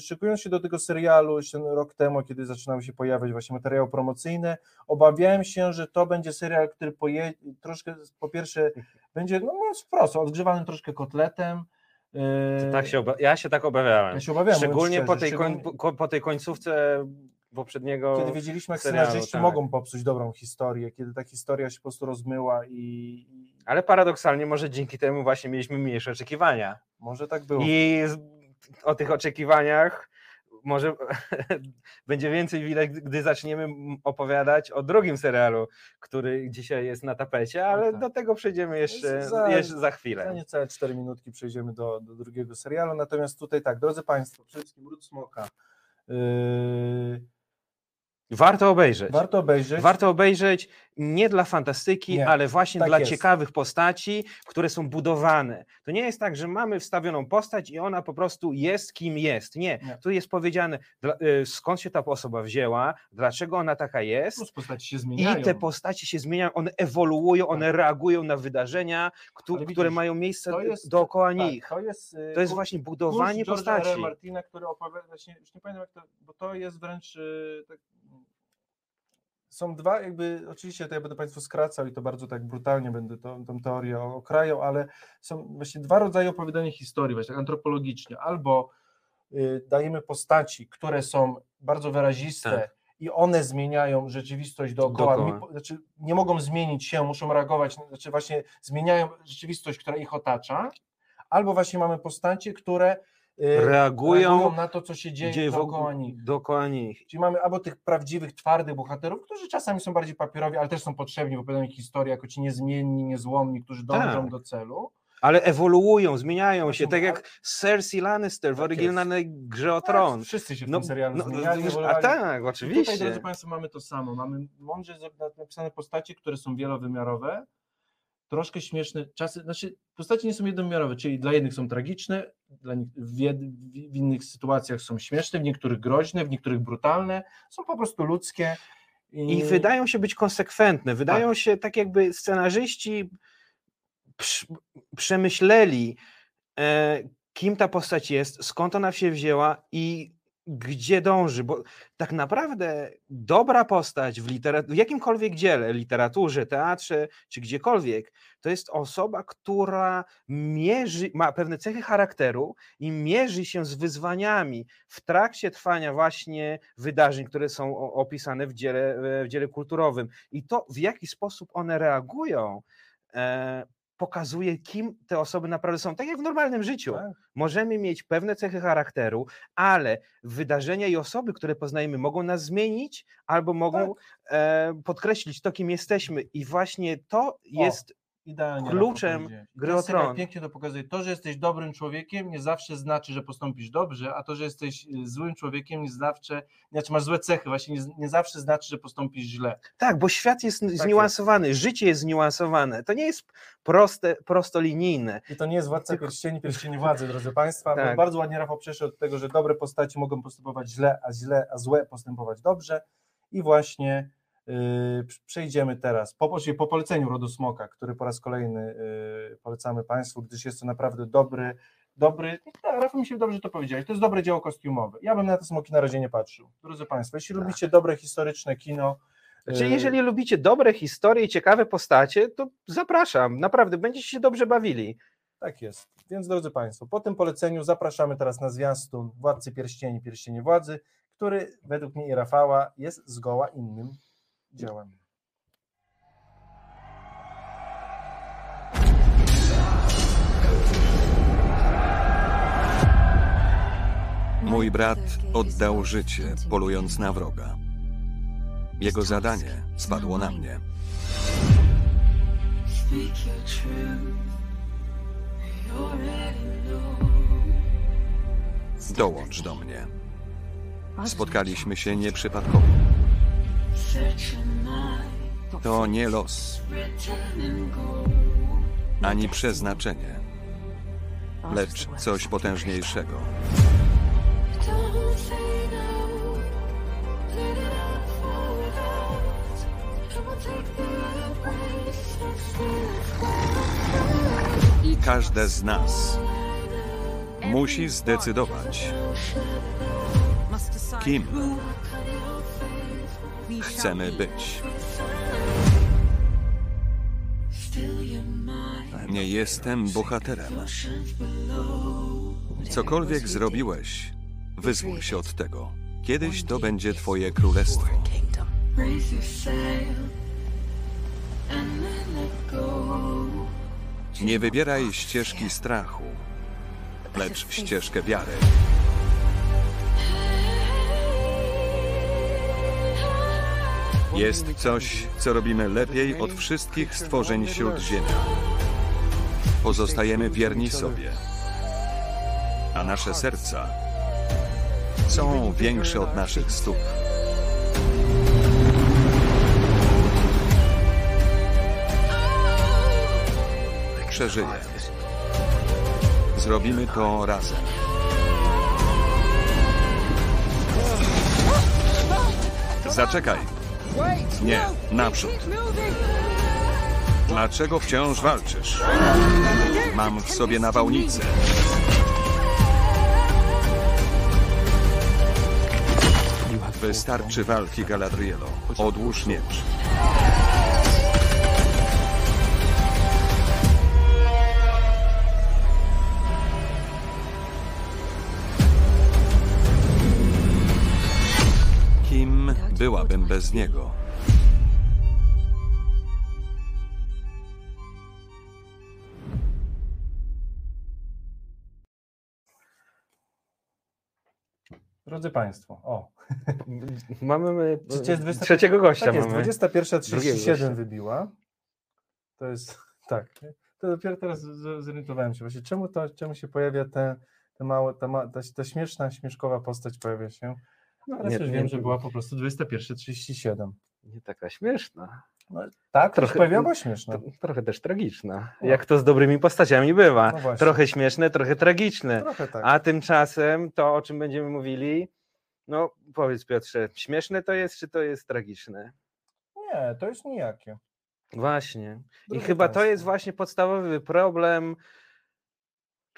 szykując się do tego serialu jeszcze rok temu, kiedy zaczynały się pojawiać właśnie materiały promocyjne, obawiałem się, że to będzie serial, który poje, troszkę, po pierwsze, będzie, no mówiąc wprost, odgrzewanym troszkę kotletem. yy, Tak się oba- ja się tak obawiałem. ja się obawiałem, Szczególnie po, tej koń, szczególnie- po, po tej końcówce poprzedniego. kiedy wiedzieliśmy, jak serialu, scenarzyści tak. mogą popsuć dobrą historię, kiedy ta historia się po prostu rozmyła i, Ale paradoksalnie może dzięki temu właśnie mieliśmy mniejsze oczekiwania. może tak było. I o tych oczekiwaniach może będzie więcej widać, gdy zaczniemy opowiadać o drugim serialu, który dzisiaj jest na tapecie, ale tak. do tego przejdziemy jeszcze Za- jeszcze za Za chwilę. niecałe 4 minutki przejdziemy do, do drugiego serialu. Natomiast tutaj tak, drodzy Państwo, przede wszystkim Ród Smoka. Yy, Warto obejrzeć. warto obejrzeć. Warto obejrzeć nie dla fantastyki, Nie, ale właśnie tak dla jest. ciekawych postaci, które są budowane. To nie jest tak, że mamy wstawioną postać i ona po prostu jest kim jest. Nie, Nie. tu jest powiedziane, y, skąd się ta osoba wzięła, dlaczego ona taka jest. Plus postaci się zmieniają. I te postaci się zmieniają, one ewoluują, one reagują na wydarzenia, któ- Ale które widzisz, mają miejsce jest- dookoła tak, nich. To jest, yy, To jest właśnie budowanie postaci. Martina, który opowiada, właśnie, już nie pamiętam jak to, bo to jest wręcz yy, tak, są dwa jakby, oczywiście to ja będę Państwu skracał i to bardzo tak brutalnie będę tą, tą teorię okrajał, ale są właśnie dwa rodzaje opowiadania historii, właśnie tak antropologicznie. Albo y, dajemy postaci, które są bardzo wyraziste Tak. i one zmieniają rzeczywistość dookoła, Dookoła. Mi- znaczy nie mogą zmienić się, muszą reagować, znaczy właśnie zmieniają rzeczywistość, która ich otacza, albo właśnie mamy postacie, które y, Reagują, na to, co się dzieje, dzieje dookoła nich. dookoła nich. Czyli mamy albo tych prawdziwych, twardych bohaterów, którzy czasami są bardziej papierowi, ale też są potrzebni w opowiadaniu historii, jako ci niezmienni, niezłomni, którzy dążą Tak. do celu. Ale ewoluują, zmieniają się, tak a- jak Cersei Lannister w Tak oryginalnej grze o Tak, Tron. wszyscy się w No, tym serialu no, zmieniali, no, a ewoluowali. tak, I oczywiście. Tutaj, drodzy Państwo, mamy to samo. Mamy mądrze napisane postacie, które są wielowymiarowe, troszkę śmieszne. Czasy, znaczy, postacie nie są jednowymiarowe, czyli dla jednych są tragiczne, dla nich, w, jed, w innych sytuacjach są śmieszne, w niektórych groźne, w niektórych brutalne, są po prostu ludzkie. I wydają się być konsekwentne, wydają się tak jakby scenarzyści przy- przemyśleli, e, kim ta postać jest, skąd ona się wzięła i gdzie dąży, bo tak naprawdę dobra postać w, w jakimkolwiek dziele, literaturze, teatrze czy gdziekolwiek, to jest osoba, która mierzy, ma pewne cechy charakteru i mierzy się z wyzwaniami w trakcie trwania właśnie wydarzeń, które są opisane w dziele, w dziele kulturowym. I to, w jaki sposób one reagują, e, pokazuje, kim te osoby naprawdę są. Tak jak w normalnym życiu. Tak. Możemy mieć pewne cechy charakteru, ale wydarzenia i osoby, które poznajemy, mogą nas zmienić albo mogą Tak. e, podkreślić to, kim jesteśmy. I właśnie to jest Idealnie. kluczem gry o tron. Pięknie to pokazuje. To, że jesteś dobrym człowiekiem, nie zawsze znaczy, że postąpisz dobrze, a to, że jesteś y, złym człowiekiem, nie zawsze, znaczy masz złe cechy, właśnie nie, nie zawsze znaczy, że postąpisz źle. Tak, bo świat jest jest. zniuansowany, życie jest zniuansowane. To nie jest proste, prostolinijne. I to nie jest władca pierścieni, pierścieni władzy, drodzy Państwa. Tak. Bardzo ładnie Rafał przeszedł od tego, że dobre postaci mogą postępować źle, a źle, a złe postępować dobrze. I właśnie przejdziemy teraz po, czyli po poleceniu Rodu Smoka, który po raz kolejny yy, polecamy Państwu, gdyż jest to naprawdę dobry, dobry, tak, Rafał mi się dobrze to powiedziałeś, to jest dobre dzieło kostiumowe. Ja bym na te smoki na razie nie patrzył. Drodzy Państwo, jeśli Tak. lubicie dobre historyczne kino, Znaczy, yy, jeżeli lubicie dobre historie i ciekawe postacie, to zapraszam. Naprawdę, będziecie się dobrze bawili. Tak jest. Więc drodzy Państwo, po tym poleceniu zapraszamy teraz na zwiastun Władcy Pierścieni, Pierścienie Władzy, który według mnie i Rafała jest zgoła innym dziełem. Mój brat oddał życie, polując na wroga. Jego zadanie spadło na mnie. Dołącz do mnie. Spotkaliśmy się nieprzypadkowo. To nie los, ani przeznaczenie, lecz coś potężniejszego. Każde z nas musi zdecydować, kim chcemy być. Nie jestem bohaterem. Cokolwiek zrobiłeś, wyzwól się od tego. Kiedyś to będzie Twoje królestwo. Nie wybieraj ścieżki strachu, lecz ścieżkę wiary. Jest coś, co robimy lepiej od wszystkich stworzeń śródziemia. Pozostajemy wierni sobie, a nasze serca są większe od naszych stóp. Przeżyję. Zrobimy to razem. Zaczekaj. Nie, naprzód. Dlaczego wciąż walczysz? Mam w sobie nawałnicę. Wystarczy walki, Galadrielo. Odłóż miecz. Byłabym bez niego? Drodzy Państwo, o, Mamy jest 20 trzeciego gościa. tak jest, mamy. 21.37 wybiła. To jest, tak, to dopiero teraz zorientowałem się właśnie, czemu, to, czemu się pojawia te, te małe, ta, ta, ta śmieszna, śmieszkowa postać pojawia się. No, teraz Nie, nie, wiem, że była po prostu 21.37. Nie taka śmieszna. No, tak, Trochę- była śmieszna. To, trochę też tragiczna. No. Jak to z dobrymi postaciami bywa. No trochę śmieszne, trochę tragiczne. Trochę tak. A tymczasem to, o czym będziemy mówili, no powiedz Piotrze, śmieszne to jest, czy to jest tragiczne? Nie, to jest nijakie. Właśnie. I chyba to jest właśnie podstawowy problem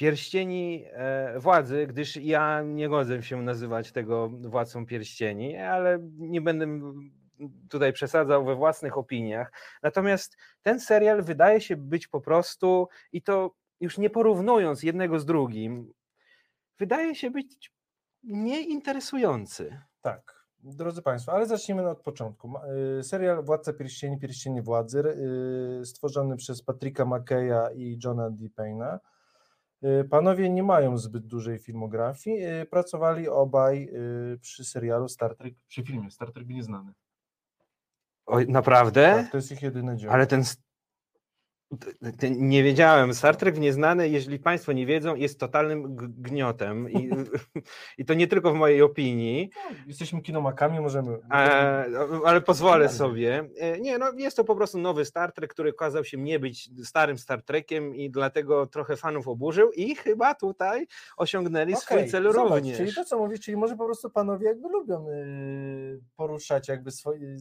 pierścieni e, władzy, gdyż ja nie godzę się nazywać tego władcą pierścieni, ale nie będę tutaj przesadzał we własnych opiniach. Natomiast ten serial wydaje się być po prostu, i to już nie porównując jednego z drugim, wydaje się być nieinteresujący. Tak, drodzy Państwo, ale zacznijmy od początku. Y, Serial Władca Pierścieni, Pierścienie Władzy, y, stworzony przez Patricka McKeya i Johna D. Payna. Y, Panowie nie mają zbyt dużej filmografii. y, Pracowali obaj y, przy serialu Star Trek, przy filmie Star Trek Nieznany. Oj, naprawdę? Tak, to jest ich jedyne dzieło. Ale ten. Nie wiedziałem. Star Trek w Nieznane, jeżeli Państwo nie wiedzą, jest totalnym gniotem. I, I to nie tylko w mojej opinii, No, jesteśmy kinomakami, możemy... e, ale pozwolę sobie. E, Nie, no jest to po prostu nowy Star Trek, który okazał się nie być starym Star Trekiem i dlatego trochę fanów oburzył i chyba tutaj osiągnęli swój Okej, cel zobacz, również. Czyli to, co mówisz, czyli może po prostu panowie jakby lubią yy, poruszać jakby swoje,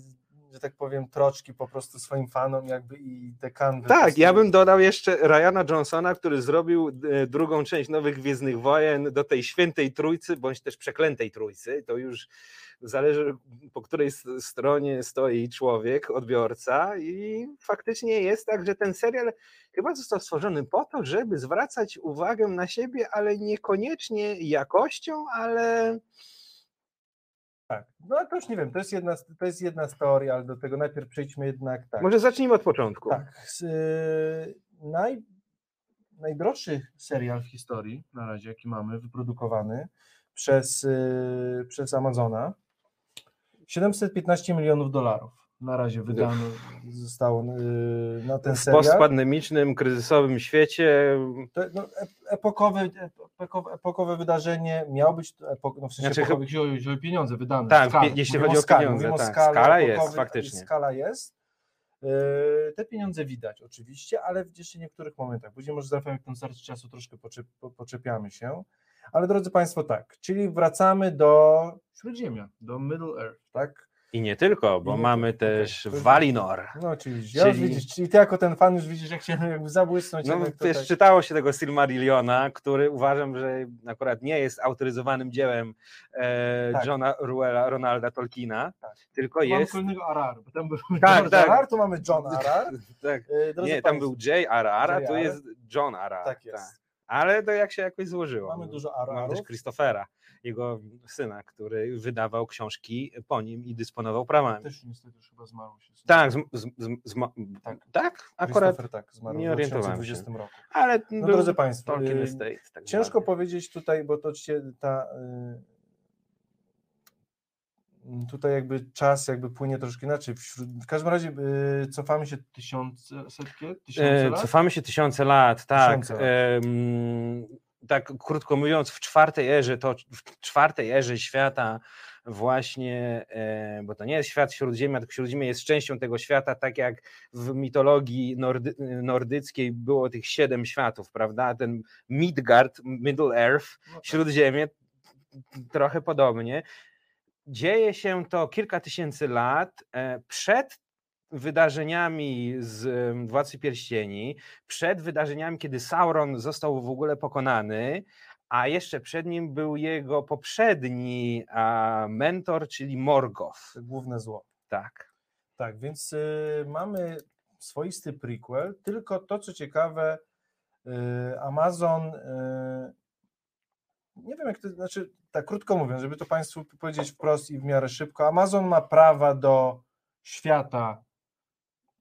że tak powiem, troczki po prostu swoim fanom jakby i po Tak, ja bym dodał jeszcze Ryana Johnsona, który zrobił e, drugą część Nowych Gwiezdnych Wojen do tej świętej trójcy, bądź też przeklętej trójcy. To już zależy, po której stronie stoi człowiek, odbiorca. I faktycznie jest tak, że ten serial chyba został stworzony po to, żeby zwracać uwagę na siebie, ale niekoniecznie jakością, ale Tak, no to już nie wiem, to jest jedna, to jest jedna z teorii, ale do tego najpierw przejdźmy jednak tak. może zacznijmy od początku. Tak, y, naj, najdroższy serial w historii na razie, jaki mamy, wyprodukowany przez, y, przez Amazona. 715 milionów dolarów na razie wydano, zostało y, na ten W serial. postpandemicznym, kryzysowym świecie To, no, ep- epokowe, epokowe, epokowe wydarzenie miało być, epok, no w sensie Znaczy, epokowe, wzięły, wzięły pieniądze wydane. Tak, skala. jeśli chodzi o skali, pieniądze, o tak, skale, skala jest, faktycznie. Skala jest. Yy, Te pieniądze widać oczywiście, ale w jeszcze niektórych momentach. Później może za jak starczy czasu troszkę poczep, po- poczepiamy się. Ale drodzy Państwo, tak, czyli wracamy do Śródziemia, do Middle Earth, tak? I nie tylko, bo nie mamy tylko, też jest- Valinor. No oczywiście, ja Czyli- widzisz, czyli ty jako ten fan już widzisz, jak się jakby zabłysnąć. No, jednak wiesz, tutaj. czytało się tego Silmarilliona, który uważam, że akurat nie jest autoryzowanym dziełem e, Tak. Johna Ruella, Ronalda Tolkiena, Tak. tylko Tu Mamy jest... kolejnego Araru, bo tam był Tak, George tak. Arar, tu mamy John Arar. Tak. Drodzy Nie, tam państwo, był J.R.R., a tu jest John R.R. Tak jest. Ale to jak się jakoś złożyło. Mamy dużo Mamy też Ararów. Christophera, jego syna, który wydawał książki po nim i dysponował prawami. Też niestety chyba zmarł się. Tak, z, z, z, Tak. tak? Akurat, tak zmarł nie w orientowałem 2020 roku. ale No był drodzy Państwo, Tolkien yy, Estate. Tak ciężko powiedzieć tutaj, bo to oczywiście ta y, tutaj jakby czas jakby płynie troszkę inaczej. Wśród, w każdym razie y, cofamy się tysiące, setkie, tysiące E, lat? Cofamy się tysiące lat, tak. Tysiące lat. Tak krótko mówiąc, w czwartej erze, to w czwartej erze świata właśnie, e, bo to nie jest świat Śródziemia, tylko Śródziemie jest częścią tego świata, tak jak w mitologii nordy, nordyckiej było tych siedem światów, prawda? Ten Midgard, Middle Earth, No tak. Śródziemie, trochę podobnie. Dzieje się to kilka tysięcy lat e, przed wydarzeniami z Władcy Pierścieni, przed wydarzeniami, kiedy Sauron został w ogóle pokonany, a jeszcze przed nim był jego poprzedni mentor, czyli Morgoth. Główne zło. Tak. Tak, więc y, mamy swoisty prequel, tylko to, co ciekawe, y, Amazon, y, nie wiem jak to, znaczy, tak krótko mówiąc, żeby to Państwu powiedzieć wprost i w miarę szybko, Amazon ma prawa do świata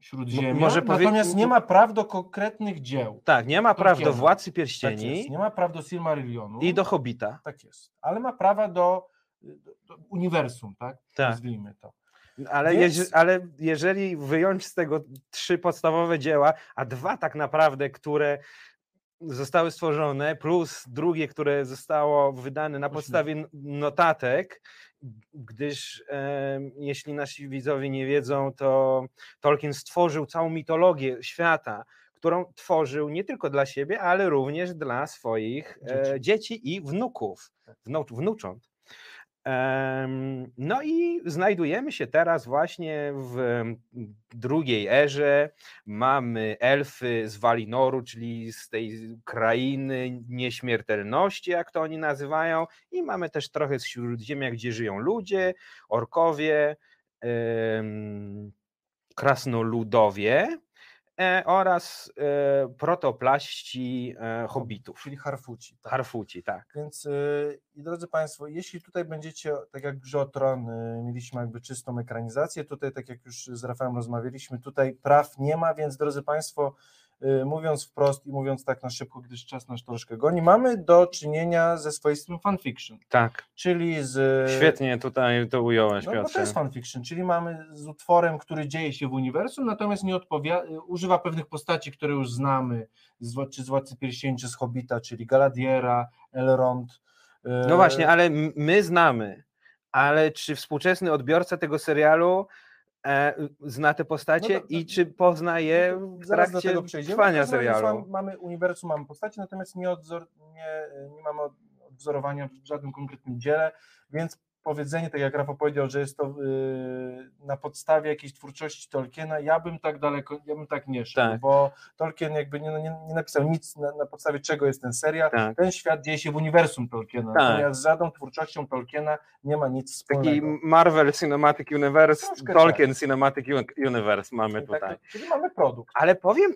Śródziemia, może powie- natomiast nie ma praw do konkretnych dzieł. Tak, nie ma praw do. Władcy Tak Pierścieni jest. Nie ma praw do Silmarillionu. i do Hobbita. Tak jest, ale ma prawa do, do, do uniwersum, tak? Tak. Nazwijmy to. Ale, Więc- ale jeżeli wyjąć z tego trzy podstawowe dzieła, a dwa tak naprawdę, które zostały stworzone, plus drugie, które zostało wydane na podstawie notatek, gdyż e, jeśli nasi widzowie nie wiedzą, to Tolkien stworzył całą mitologię świata, którą tworzył nie tylko dla siebie, ale również dla swoich Dzieci. e, dzieci i wnuków, wnu, wnucząt. No i znajdujemy się teraz właśnie w drugiej erze. Mamy elfy z Walinoru, czyli z tej krainy nieśmiertelności, jak to oni nazywają, i mamy też trochę z Śródziemia, gdzie żyją ludzie, orkowie, krasnoludowie oraz e, protoplaści e, hobbitów, Czyli harfuci. Tak. harfuci, tak. Więc y, i drodzy Państwo, jeśli tutaj będziecie, tak jak Grze Tron, y, mieliśmy jakby czystą ekranizację, tutaj tak jak już z Rafałem rozmawialiśmy, tutaj praw nie ma, więc drodzy Państwo, mówiąc wprost i mówiąc tak na szybko, gdyż czas nasz troszkę goni, mamy do czynienia ze swoistym fanfiction, Tak, czyli z... świetnie tutaj to ująłeś, No, bo to jest fanfiction, czyli mamy z utworem, który dzieje się w uniwersum, natomiast nie odpowiada, używa pewnych postaci, które już znamy, z, czy z Władcy Pierścieni, czy z Hobbita, czyli Galadiera, Elrond. y, No właśnie, ale my znamy, ale czy współczesny odbiorca tego serialu zna te postacie No to- i czy pozna je w Zaraz do tego przejdziemy. trwania serialu? Mamy, mamy uniwersum, mamy postacie, natomiast nie, odzor, nie, nie mamy od- odwzorowania w żadnym konkretnym dziele, więc powiedzenie, tak jak Rafał powiedział, że jest to yy, na podstawie jakiejś twórczości Tolkiena, ja bym tak daleko, ja bym tak nie szedł, Tak. bo Tolkien jakby nie, nie, nie napisał nic na, na podstawie czego jest ten serial. Tak. Ten świat dzieje się w uniwersum Tolkiena, Tak. natomiast z żadną twórczością Tolkiena nie ma nic wspólnego. Taki Marvel Cinematic Universe, Troszkę Tolkien Cinematic Uni- Universe mamy Czyli tak, tutaj. czyli mamy produkt. Ale powiem,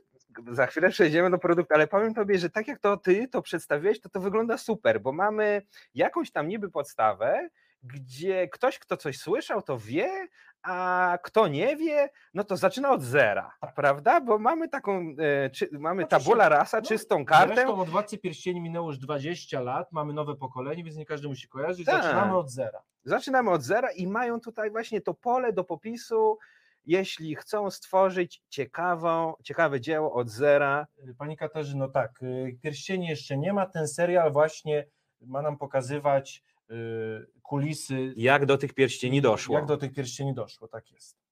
za chwilę przejdziemy do produktu, ale powiem tobie, że tak jak to ty to przedstawiłeś, to to wygląda super, bo mamy jakąś tam niby podstawę, gdzie ktoś, kto coś słyszał, to wie, a kto nie wie, no to zaczyna od zera, prawda? Bo mamy taką, e, czy, mamy Tak. Oczywiście, tabula rasa, no, czystą kartę. Zresztą od Władcy Pierścieni minęło już 20 lat, mamy nowe pokolenie, więc nie każdy musi kojarzyć. Tak. Zaczynamy od zera. Zaczynamy od zera i mają tutaj właśnie to pole do popisu, jeśli chcą stworzyć ciekawą, ciekawe dzieło od zera. Y, Pani Katarzyno, tak, y, Pierścieni jeszcze nie ma, ten serial właśnie ma nam pokazywać kulisy. Jak do tych pierścieni doszło. Jak do tych pierścieni doszło, tak jest.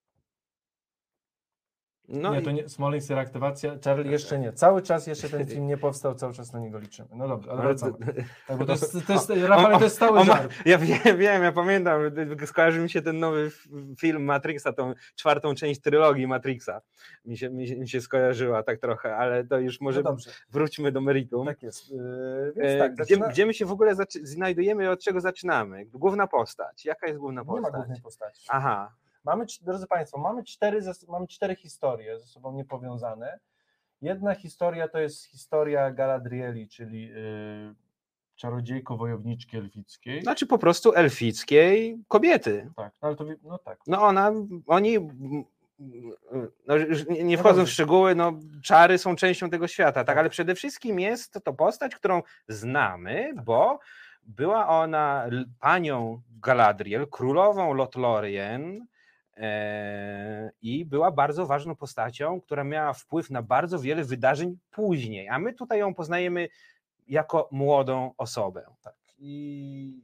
No nie, to nie, Smoleńsk reaktywacja, Charlie jeszcze nie. Cały czas jeszcze ten film nie powstał, cały czas na niego liczymy. No dobrze, ale wracamy. to- Tak, bo to jest, to jest, Rafał, to jest stały ma- żart. Ja wiem, wiem, ja pamiętam, skojarzy mi się ten nowy film Matrixa, tą czwartą część trylogii Matrixa. Mi się, mi się, mi się skojarzyła tak trochę, ale to już może No wróćmy do meritum. tak jest. Y, E, Więc tak, gdzie, zaczyna... gdzie my się w ogóle znajdujemy i od czego zaczynamy? Główna postać. Jaka jest główna nie ma postać? głównej postaci. Aha, Mamy, drodzy Państwo, mamy cztery, mamy cztery historie ze sobą niepowiązane. Jedna historia to jest historia Galadrieli, czyli yy, czarodziejko wojowniczki elfickiej. znaczy po prostu elfickiej kobiety. Tak, no ale to, no tak. No ona, oni, no nie nie No wchodząc w szczegóły, no czary są częścią tego świata, tak, ale przede wszystkim jest to postać, którą znamy, bo była ona panią Galadriel, królową Lothlorien e, i była bardzo ważną postacią, która miała wpływ na bardzo wiele wydarzeń później, a my tutaj ją poznajemy jako młodą osobę. tak. I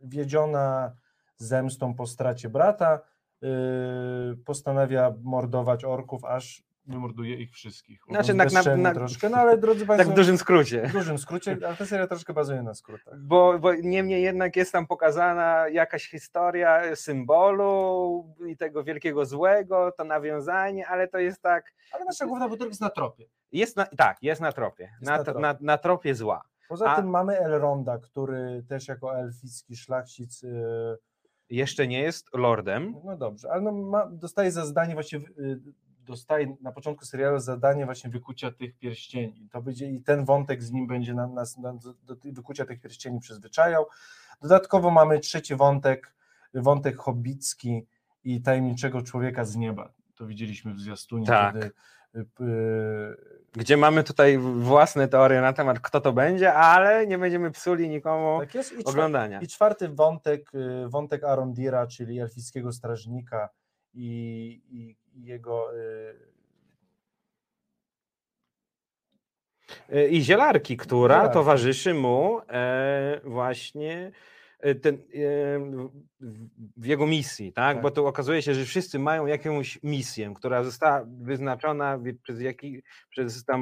wiedziona zemstą po stracie brata, yy, postanawia mordować orków, aż wymorduje ich wszystkich. Znaczy, tak na- bezczelnie na- troszkę, no ale drodzy Tak Państwo, w dużym skrócie. w dużym skrócie, ale ta seria troszkę bazuje na skrótach. Bo, bo niemniej jednak jest tam pokazana jakaś historia symbolu i tego wielkiego złego, to nawiązanie, ale to jest tak, Ale nasza główna bohaterka jest na tropie. jest na, tak, jest na tropie, Jest na, na na, tropie. na, na tropie zła. Poza A- tym mamy Elronda, który też jako elficki szlachcic, yy, Jeszcze nie jest lordem, no dobrze, ale no ma, dostaje za zadanie właśnie, yy, dostaje na początku serialu zadanie właśnie wykucia tych pierścieni. To będzie i ten wątek z nim będzie na- nas na, do, do wykucia tych pierścieni przyzwyczajał. Dodatkowo mamy trzeci wątek, wątek hobbicki i tajemniczego człowieka z nieba. To widzieliśmy w zwiastunie, Tak. kiedy yy, yy, gdzie mamy tutaj własne teorie na temat, kto to będzie, ale nie będziemy psuli nikomu tak jest. I czwa- oglądania. I czwarty wątek, y, wątek Arondira, czyli elfickiego strażnika i, i, i jego y, E, I zielarki, która Zielarki. towarzyszy mu e, właśnie e, ten, e, w- jego misji, tak? Tak. Bo tu okazuje się, że wszyscy mają jakąś misję, która została wyznaczona przez, jaki, przez tam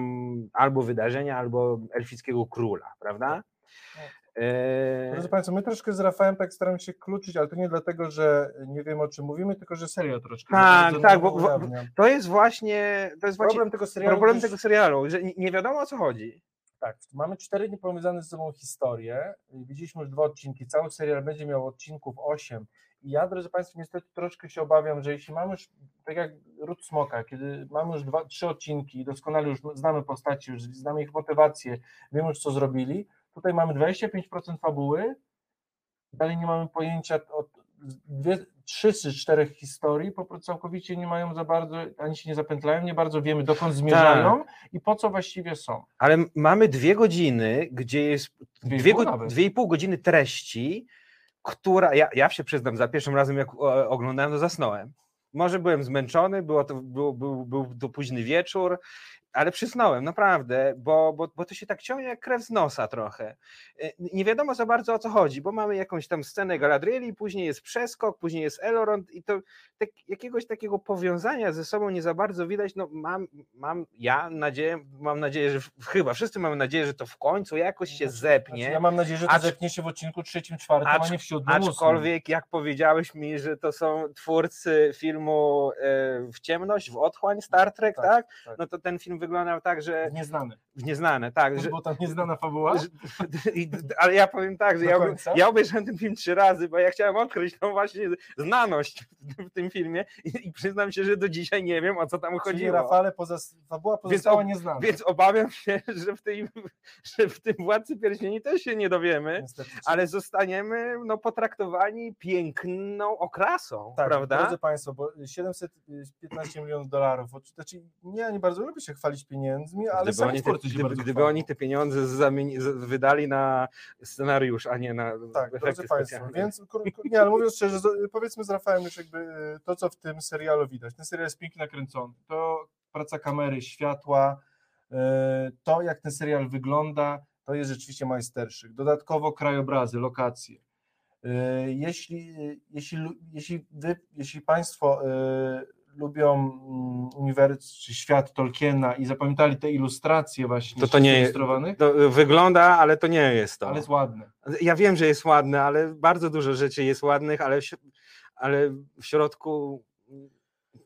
albo wydarzenia, albo elfickiego króla, prawda? E, Drodzy Państwo, my troszkę z Rafałem tak staramy się kluczyć, ale to nie dlatego, że nie wiem o czym mówimy, tylko że serial troszkę Tak, tak, bo- to jest właśnie, to jest właśnie Problem tego serialu, problem tego serialu, że nie- wiadomo o co chodzi. Tak, mamy cztery niepowiązane ze sobą historie. Widzieliśmy już dwa odcinki. Cały serial będzie miał odcinków 8. I ja, drodzy Państwo, niestety troszkę się obawiam, że jeśli mamy już, tak jak Ród Smoka, kiedy mamy już dwa, trzy odcinki, doskonale już znamy postaci, już znamy ich motywację, wiemy już co zrobili, tutaj mamy 25% fabuły, dalej nie mamy pojęcia, od, dwie, trzy czy czterech historii po prostu całkowicie nie mają za bardzo, ani się nie zapętlają, nie bardzo wiemy dokąd zmierzają i po co właściwie są. Ale mamy dwie godziny, gdzie jest Dwie dwie, pół go, dwie i pół godziny treści, która, ja, ja się przyznam, za pierwszym razem jak oglądałem, to zasnąłem. Może byłem zmęczony, było to, był, był, był to późny wieczór, ale przysnąłem, naprawdę, bo, bo, bo to się tak ciągnie jak krew z nosa trochę. E, Nie wiadomo za bardzo o co chodzi, bo mamy jakąś tam scenę Galadrieli, później jest przeskok, później jest Elrond i to tak, jakiegoś takiego powiązania ze sobą nie za bardzo widać. No mam, mam ja nadzieję, mam nadzieję, że chyba wszyscy mamy nadzieję, że to w końcu jakoś się zepnie. Znaczy, ja mam nadzieję, że to Acz- zepnie się w odcinku trzecim, czwartym, a Acz- nie w siódmym, ósmym. Aczkolwiek, jak powiedziałeś mi, że to są twórcy filmu e, w ciemność, w otchłań Star Trek, Tak, tak? tak. No to ten film wyglądał tak, że Nieznany. w nieznane, tak. Że, Bo tam nieznana fabuła? że, i, ale ja powiem tak, że ja, ja obejrzałem ten film trzy razy, bo ja chciałem odkryć tą właśnie znaność w tym filmie i, i przyznam się, że do dzisiaj nie wiem, o co tam Czyli chodziło. Rafale, poza, fabuła Więc pozostała ob- nieznana. Więc obawiam się, że w, tej, że w tym Władcy Pierścieni też się nie dowiemy, Niestety. ale zostaniemy no, potraktowani piękną okrasą, Tak, prawda? drodzy Państwo, bo 715 milionów dolarów, znaczy nie, nie bardzo lubię się chwalić pieniędzmi, ale Gdyby, oni te, gdyby, gdyby oni te pieniądze zamieni, wydali na scenariusz, a nie na Tak, drodzy Państwo, więc nie, ale mówiąc szczerze, powiedzmy z Rafałem już jakby y, to, co w tym serialu widać. Ten serial jest pięknie nakręcony. To praca kamery, światła, y, to jak ten serial wygląda, to jest rzeczywiście majsterszyk. Dodatkowo krajobrazy, lokacje. Y, Jeśli, jeśli, jeśli, wy, jeśli Państwo lubią mm, uniwers czy świat Tolkiena i zapamiętali te ilustracje właśnie To to nie jest- ilustrowanych, To y, wygląda, ale to nie jest to. ale jest ładne. Ja wiem, że jest ładne, ale bardzo dużo rzeczy jest ładnych, ale w, ale w środku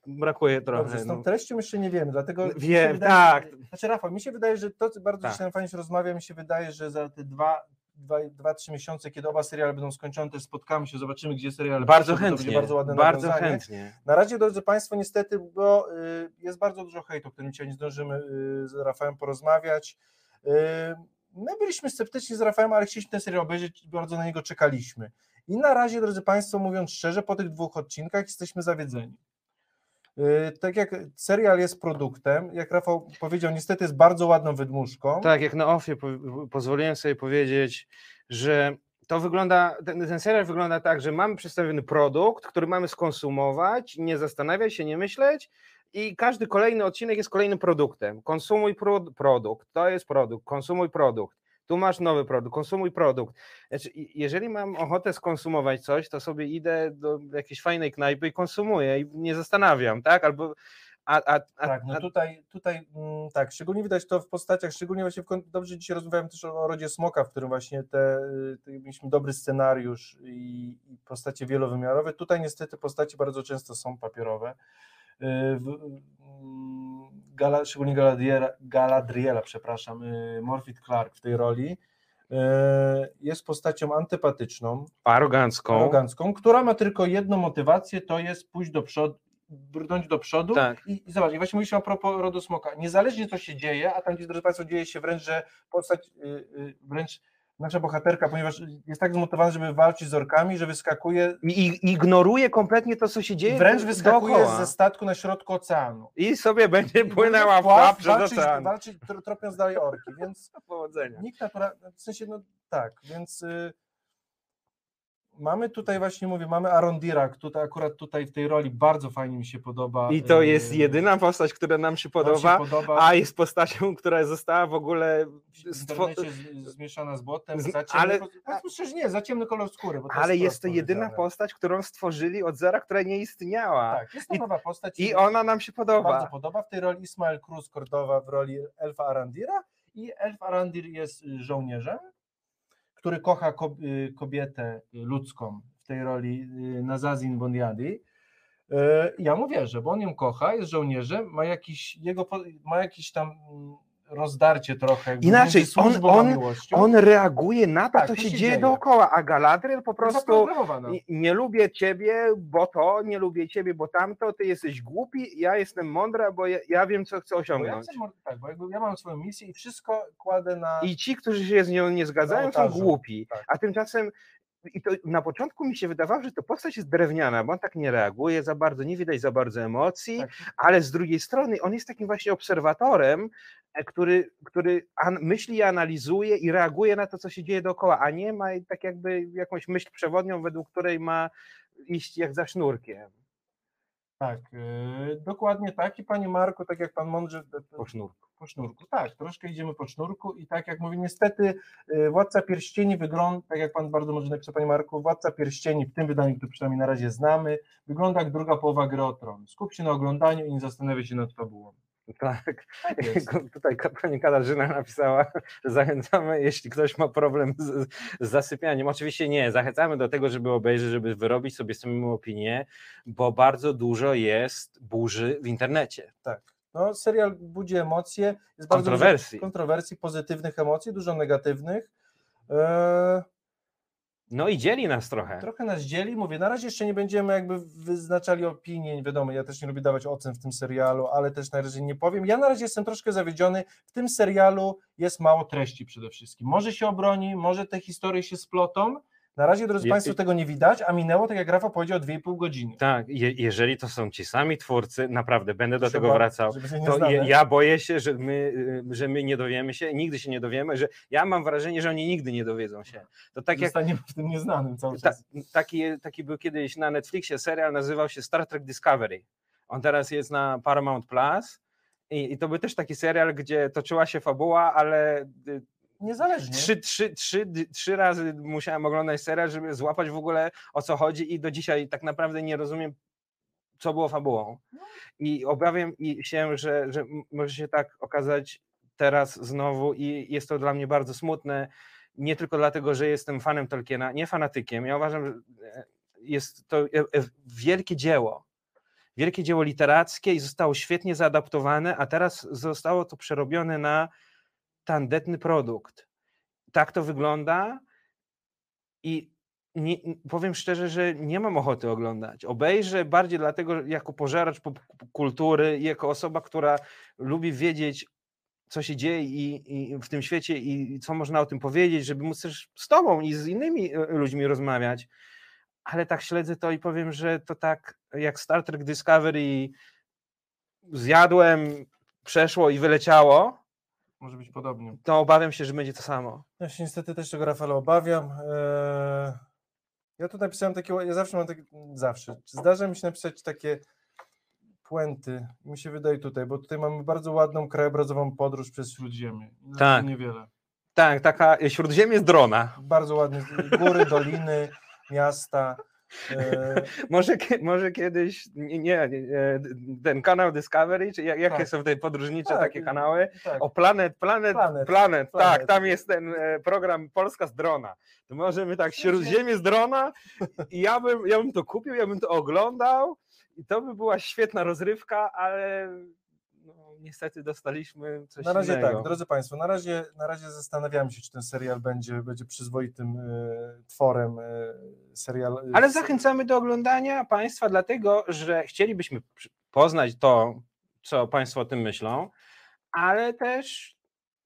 brakuje trochę. Dobrze, z no. tą treścią jeszcze nie wiemy, dlatego się Wiem, wydaje, tak. Znaczy Rafał, mi się wydaje, że to bardzo Tak. nam fajnie się rozmawia, mi się wydaje, że za te dwa, dwa, dwa, trzy miesiące, kiedy oba seriale będą skończone, też spotkamy się, zobaczymy, gdzie serial Bardzo będzie chętnie, bardzo ładne bardzo nawiązanie. chętnie. Na razie, drodzy Państwo, niestety, bo y, jest bardzo dużo hejtu, o którym dzisiaj nie zdążymy y, z Rafałem porozmawiać. Y, my byliśmy sceptyczni z Rafałem, ale chcieliśmy ten serial obejrzeć i bardzo na niego czekaliśmy. I na razie, drodzy Państwo, mówiąc szczerze, po tych dwóch odcinkach jesteśmy zawiedzeni. Y, Tak jak serial jest produktem, jak Rafał powiedział, niestety jest bardzo ładną wydmuszką. Tak, jak na ofie po, pozwoliłem sobie powiedzieć, że to wygląda, ten, ten serial wygląda tak, że mamy przedstawiony produkt, który mamy skonsumować, nie zastanawiać się, nie myśleć i każdy kolejny odcinek jest kolejnym produktem. Konsumuj pro, produkt, to jest produkt, konsumuj produkt. Tu masz nowy produkt, konsumuj produkt. Znaczy, jeżeli mam ochotę skonsumować coś, to sobie idę do jakiejś fajnej knajpy i konsumuję i nie zastanawiam, tak? Albo a, a, a, Tak, no tutaj, tutaj mm, tak, szczególnie widać to w postaciach, szczególnie właśnie w, dobrze dzisiaj rozmawiałem też o, o Rodzie Smoka, w którym właśnie te, y, te mieliśmy dobry scenariusz i, i postacie wielowymiarowe. Tutaj niestety postacie bardzo często są papierowe. Y, mm, Gala, szczególnie Galadriela, Galadriela, przepraszam, y, Morfit Clark w tej roli y, jest postacią antypatyczną, arogancką. arogancką, która ma tylko jedną motywację, to jest pójść do przodu, brnąć do przodu Tak. i, i zobacz, i właśnie mówiliśmy a propos rodu smoka, niezależnie co się dzieje, a tam gdzie, drodzy Państwo, dzieje się wręcz, że postać, wręcz nasza bohaterka, ponieważ jest tak zmotywowana, żeby walczyć z orkami, że wyskakuje, I ignoruje kompletnie to, co się dzieje. wręcz wyskakuje dookoła. ze statku na środku oceanu. I sobie będzie płynęła w pław, przez walczyć, ocean. walczyć, tro- tropiąc dalej orki, więc Powodzenia. nikt natura, w sensie, no tak, więc y, mamy tutaj właśnie, mówię, mamy Arondira, tutaj akurat tutaj w tej roli bardzo fajnie mi się podoba. I to y, jest jedyna postać, która nam się nam się podoba, podoba. a jest postacią, która została w ogóle. w Stwo... z, zmieszana z błotem, za ciemny, ale- przecież nie, za ciemny kolor skóry. To Ale jest to wprost jedyna postać, którą stworzyli od zera, która nie istniała. Tak, jest to I- nowa postać. I ona nam się bardzo podoba. podoba. W tej roli Ismael Cruz Cordowa w roli Elfa Arandira i Elf Arandir jest żołnierzem, który kocha ko- y, kobietę ludzką w tej roli y, Nazazin Boniadi. Y, Ja mu wierzę, bo on ją kocha, jest żołnierzem, ma jakiś, jego, ma jakiś tam mm, rozdarcie trochę. Inaczej, on- on-. On reaguje na to, Tak, co to się się dzieje dzieje. dookoła, a Galadriel po prostu nie- lubię ciebie, bo to, nie lubię ciebie, bo tamto, ty jesteś głupi, ja jestem mądra, bo ja, ja wiem, co chcę Bo ja, osiągnąć. chcę, tak, bo ja mam swoją misję i wszystko kładę na. I ci, którzy się z nią nie zgadzają, są głupi. Tak. A tymczasem i to na początku mi się wydawało, że to postać jest drewniana, bo on tak nie reaguje za bardzo, nie widać za bardzo emocji, Tak. ale z drugiej strony on jest takim właśnie obserwatorem, e, który, który myśli i analizuje i reaguje na to, co się dzieje dookoła, a nie ma tak jakby jakąś myśl przewodnią, według której ma iść jak za sznurkiem Tak, yy, dokładnie tak. I panie Marku, tak jak pan mądrze po sznurku. Po sznurku. Tak, troszkę idziemy po sznurku i tak jak mówię, niestety y, Władca Pierścieni wygląda, tak jak pan bardzo może napisał, panie Marku, Władca Pierścieni w tym wydaniu, które przynajmniej na razie znamy, wygląda jak druga połowa gry o tron. Skup się na oglądaniu i nie zastanawiaj się nad fabułą. Tak, Tak tutaj pani Katarzyna napisała, że zachęcamy, jeśli ktoś ma problem z, z zasypianiem. Oczywiście nie, zachęcamy do tego, żeby obejrzeć, żeby wyrobić sobie samemu opinię, bo bardzo dużo jest burzy w internecie. Tak. No, serial budzi emocje, jest bardzo Kontrowersji. dużo kontrowersji, pozytywnych emocji, dużo negatywnych. Eee, No i dzieli nas trochę. Trochę nas dzieli, mówię, na razie jeszcze nie będziemy jakby wyznaczali opinii, wiadomo, ja też nie lubię dawać ocen w tym serialu, ale też na razie nie powiem. Ja na razie jestem troszkę zawiedziony, w tym serialu jest mało treści przede wszystkim. Może się obroni, może te historie się splotą, na razie, drodzy Je- Państwo, tego nie widać, a minęło, tak jak Rafa powiedział, 2,5 godziny. Tak, je, jeżeli to są ci sami twórcy, naprawdę będę do Trzeba, tego wracał. To je, ja boję się, że my, y, że my nie dowiemy się, nigdy się nie dowiemy, że ja mam wrażenie, że oni nigdy nie dowiedzą się. To tak jak Zostaniemy w tym nieznanym cały ta, czas. taki, taki był kiedyś na Netflixie serial, nazywał się Star Trek Discovery. On teraz jest na Paramount Plus. I, I to był też taki serial, gdzie toczyła się fabuła, ale y, Niezależnie. trzy, trzy, trzy, trzy razy musiałem oglądać serial, żeby złapać w ogóle o co chodzi i do dzisiaj tak naprawdę nie rozumiem, co było fabułą. I obawiam się, że, że może się tak okazać teraz znowu i jest to dla mnie bardzo smutne, nie tylko dlatego, że jestem fanem Tolkiena, nie fanatykiem. Ja uważam, że e, jest to e, e, wielkie dzieło. Wielkie dzieło literackie i zostało świetnie zaadaptowane, a teraz zostało to przerobione na tandetny produkt. Tak to wygląda i nie, powiem szczerze, że nie mam ochoty oglądać. Obejrzę bardziej dlatego, jako pożeracz kultury i jako osoba, która lubi wiedzieć, co się dzieje i, i w tym świecie i co można o tym powiedzieć, żeby móc też z tobą i z innymi e, ludźmi rozmawiać. Ale tak śledzę to i powiem, że to tak jak Star Trek Discovery zjadłem, przeszło i wyleciało, Może być podobnie. to obawiam się, że będzie to samo. Ja się niestety też tego Rafała obawiam. Eee, Ja tu napisałem takie, ja zawsze mam takie, zawsze, zdarza mi się napisać takie puenty, mi się wydaje tutaj, bo tutaj mamy bardzo ładną krajobrazową podróż przez Śródziemie. No, Tak. Niewiele. Tak, taka śródziemie z drona. Bardzo ładne góry, doliny, miasta. Eee, Może, może kiedyś, nie, nie, nie, ten kanał Discovery, czy jak- jakie Tak. są te podróżnicze Tak, takie kanały? tak. O Planet, Planet, Planet, Planet, tak, tam jest ten e, program Polska z drona. To możemy tak śródziemie z drona i ja bym, ja bym to kupił, ja bym to oglądał i to by była świetna rozrywka, ale no, niestety dostaliśmy coś Na razie innego. tak, drodzy Państwo, na razie, na razie zastanawiamy się, czy ten serial będzie, będzie przyzwoitym e, tworem. E, serial, e, Ale zachęcamy do oglądania Państwa, dlatego że chcielibyśmy poznać to, co Państwo o tym myślą, ale też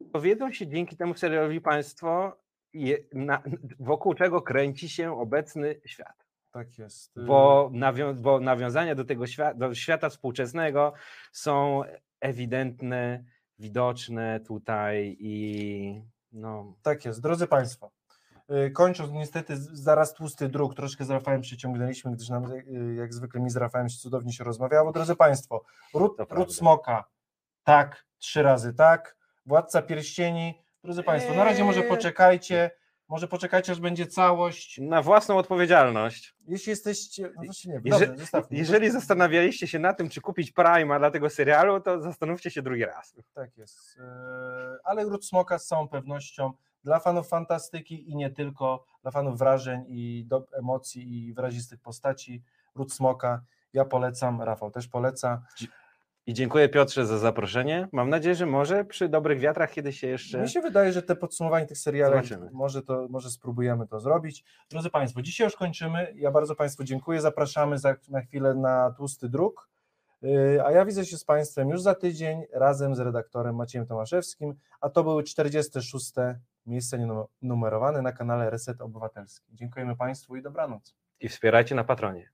dowiedzą się dzięki temu serialowi Państwo, je, na, wokół czego kręci się obecny świat. Tak jest. e, Bo, nawią, bo nawiązania do tego świata, do świata współczesnego są ewidentne, widoczne tutaj i no, Tak jest, drodzy Państwo. y, Kończąc, niestety zaraz tłusty druk, troszkę z Rafałem przyciągnęliśmy, gdyż nam y, jak zwykle mi z Rafałem się cudownie się rozmawiało. Drodzy Państwo, Ród. Ród Smoka, tak, trzy razy tak, Władca Pierścieni, drodzy Państwo, na razie może Eee. poczekajcie, może poczekajcie, aż będzie całość. na własną odpowiedzialność. Jeśli jesteście, no właśnie nie, Jeże- dobrze, zostawmy. Jeżeli zastanawialiście się na tym, czy kupić Prima dla tego serialu, to zastanówcie się drugi raz. Tak jest. Yy, Ale Ród Smoka z całą pewnością dla fanów fantastyki i nie tylko, dla fanów wrażeń i do, emocji i wyrazistych postaci. Ród Smoka. Ja polecam, Rafał też poleca. I dziękuję Piotrze za zaproszenie. Mam nadzieję, że może przy dobrych wiatrach kiedyś się jeszcze. Mi się wydaje, że te podsumowanie tych seriali, może, to, może spróbujemy to zrobić. Drodzy Państwo, dzisiaj już kończymy. Ja bardzo Państwu dziękuję. Zapraszamy za, na chwilę na tłusty druk. Yy, A ja widzę się z Państwem już za tydzień razem z redaktorem Maciejem Tomaszewskim, a to były 46 miejsca nienumerowane na kanale Reset Obywatelski. Dziękujemy Państwu i dobranoc. I wspierajcie na Patronie.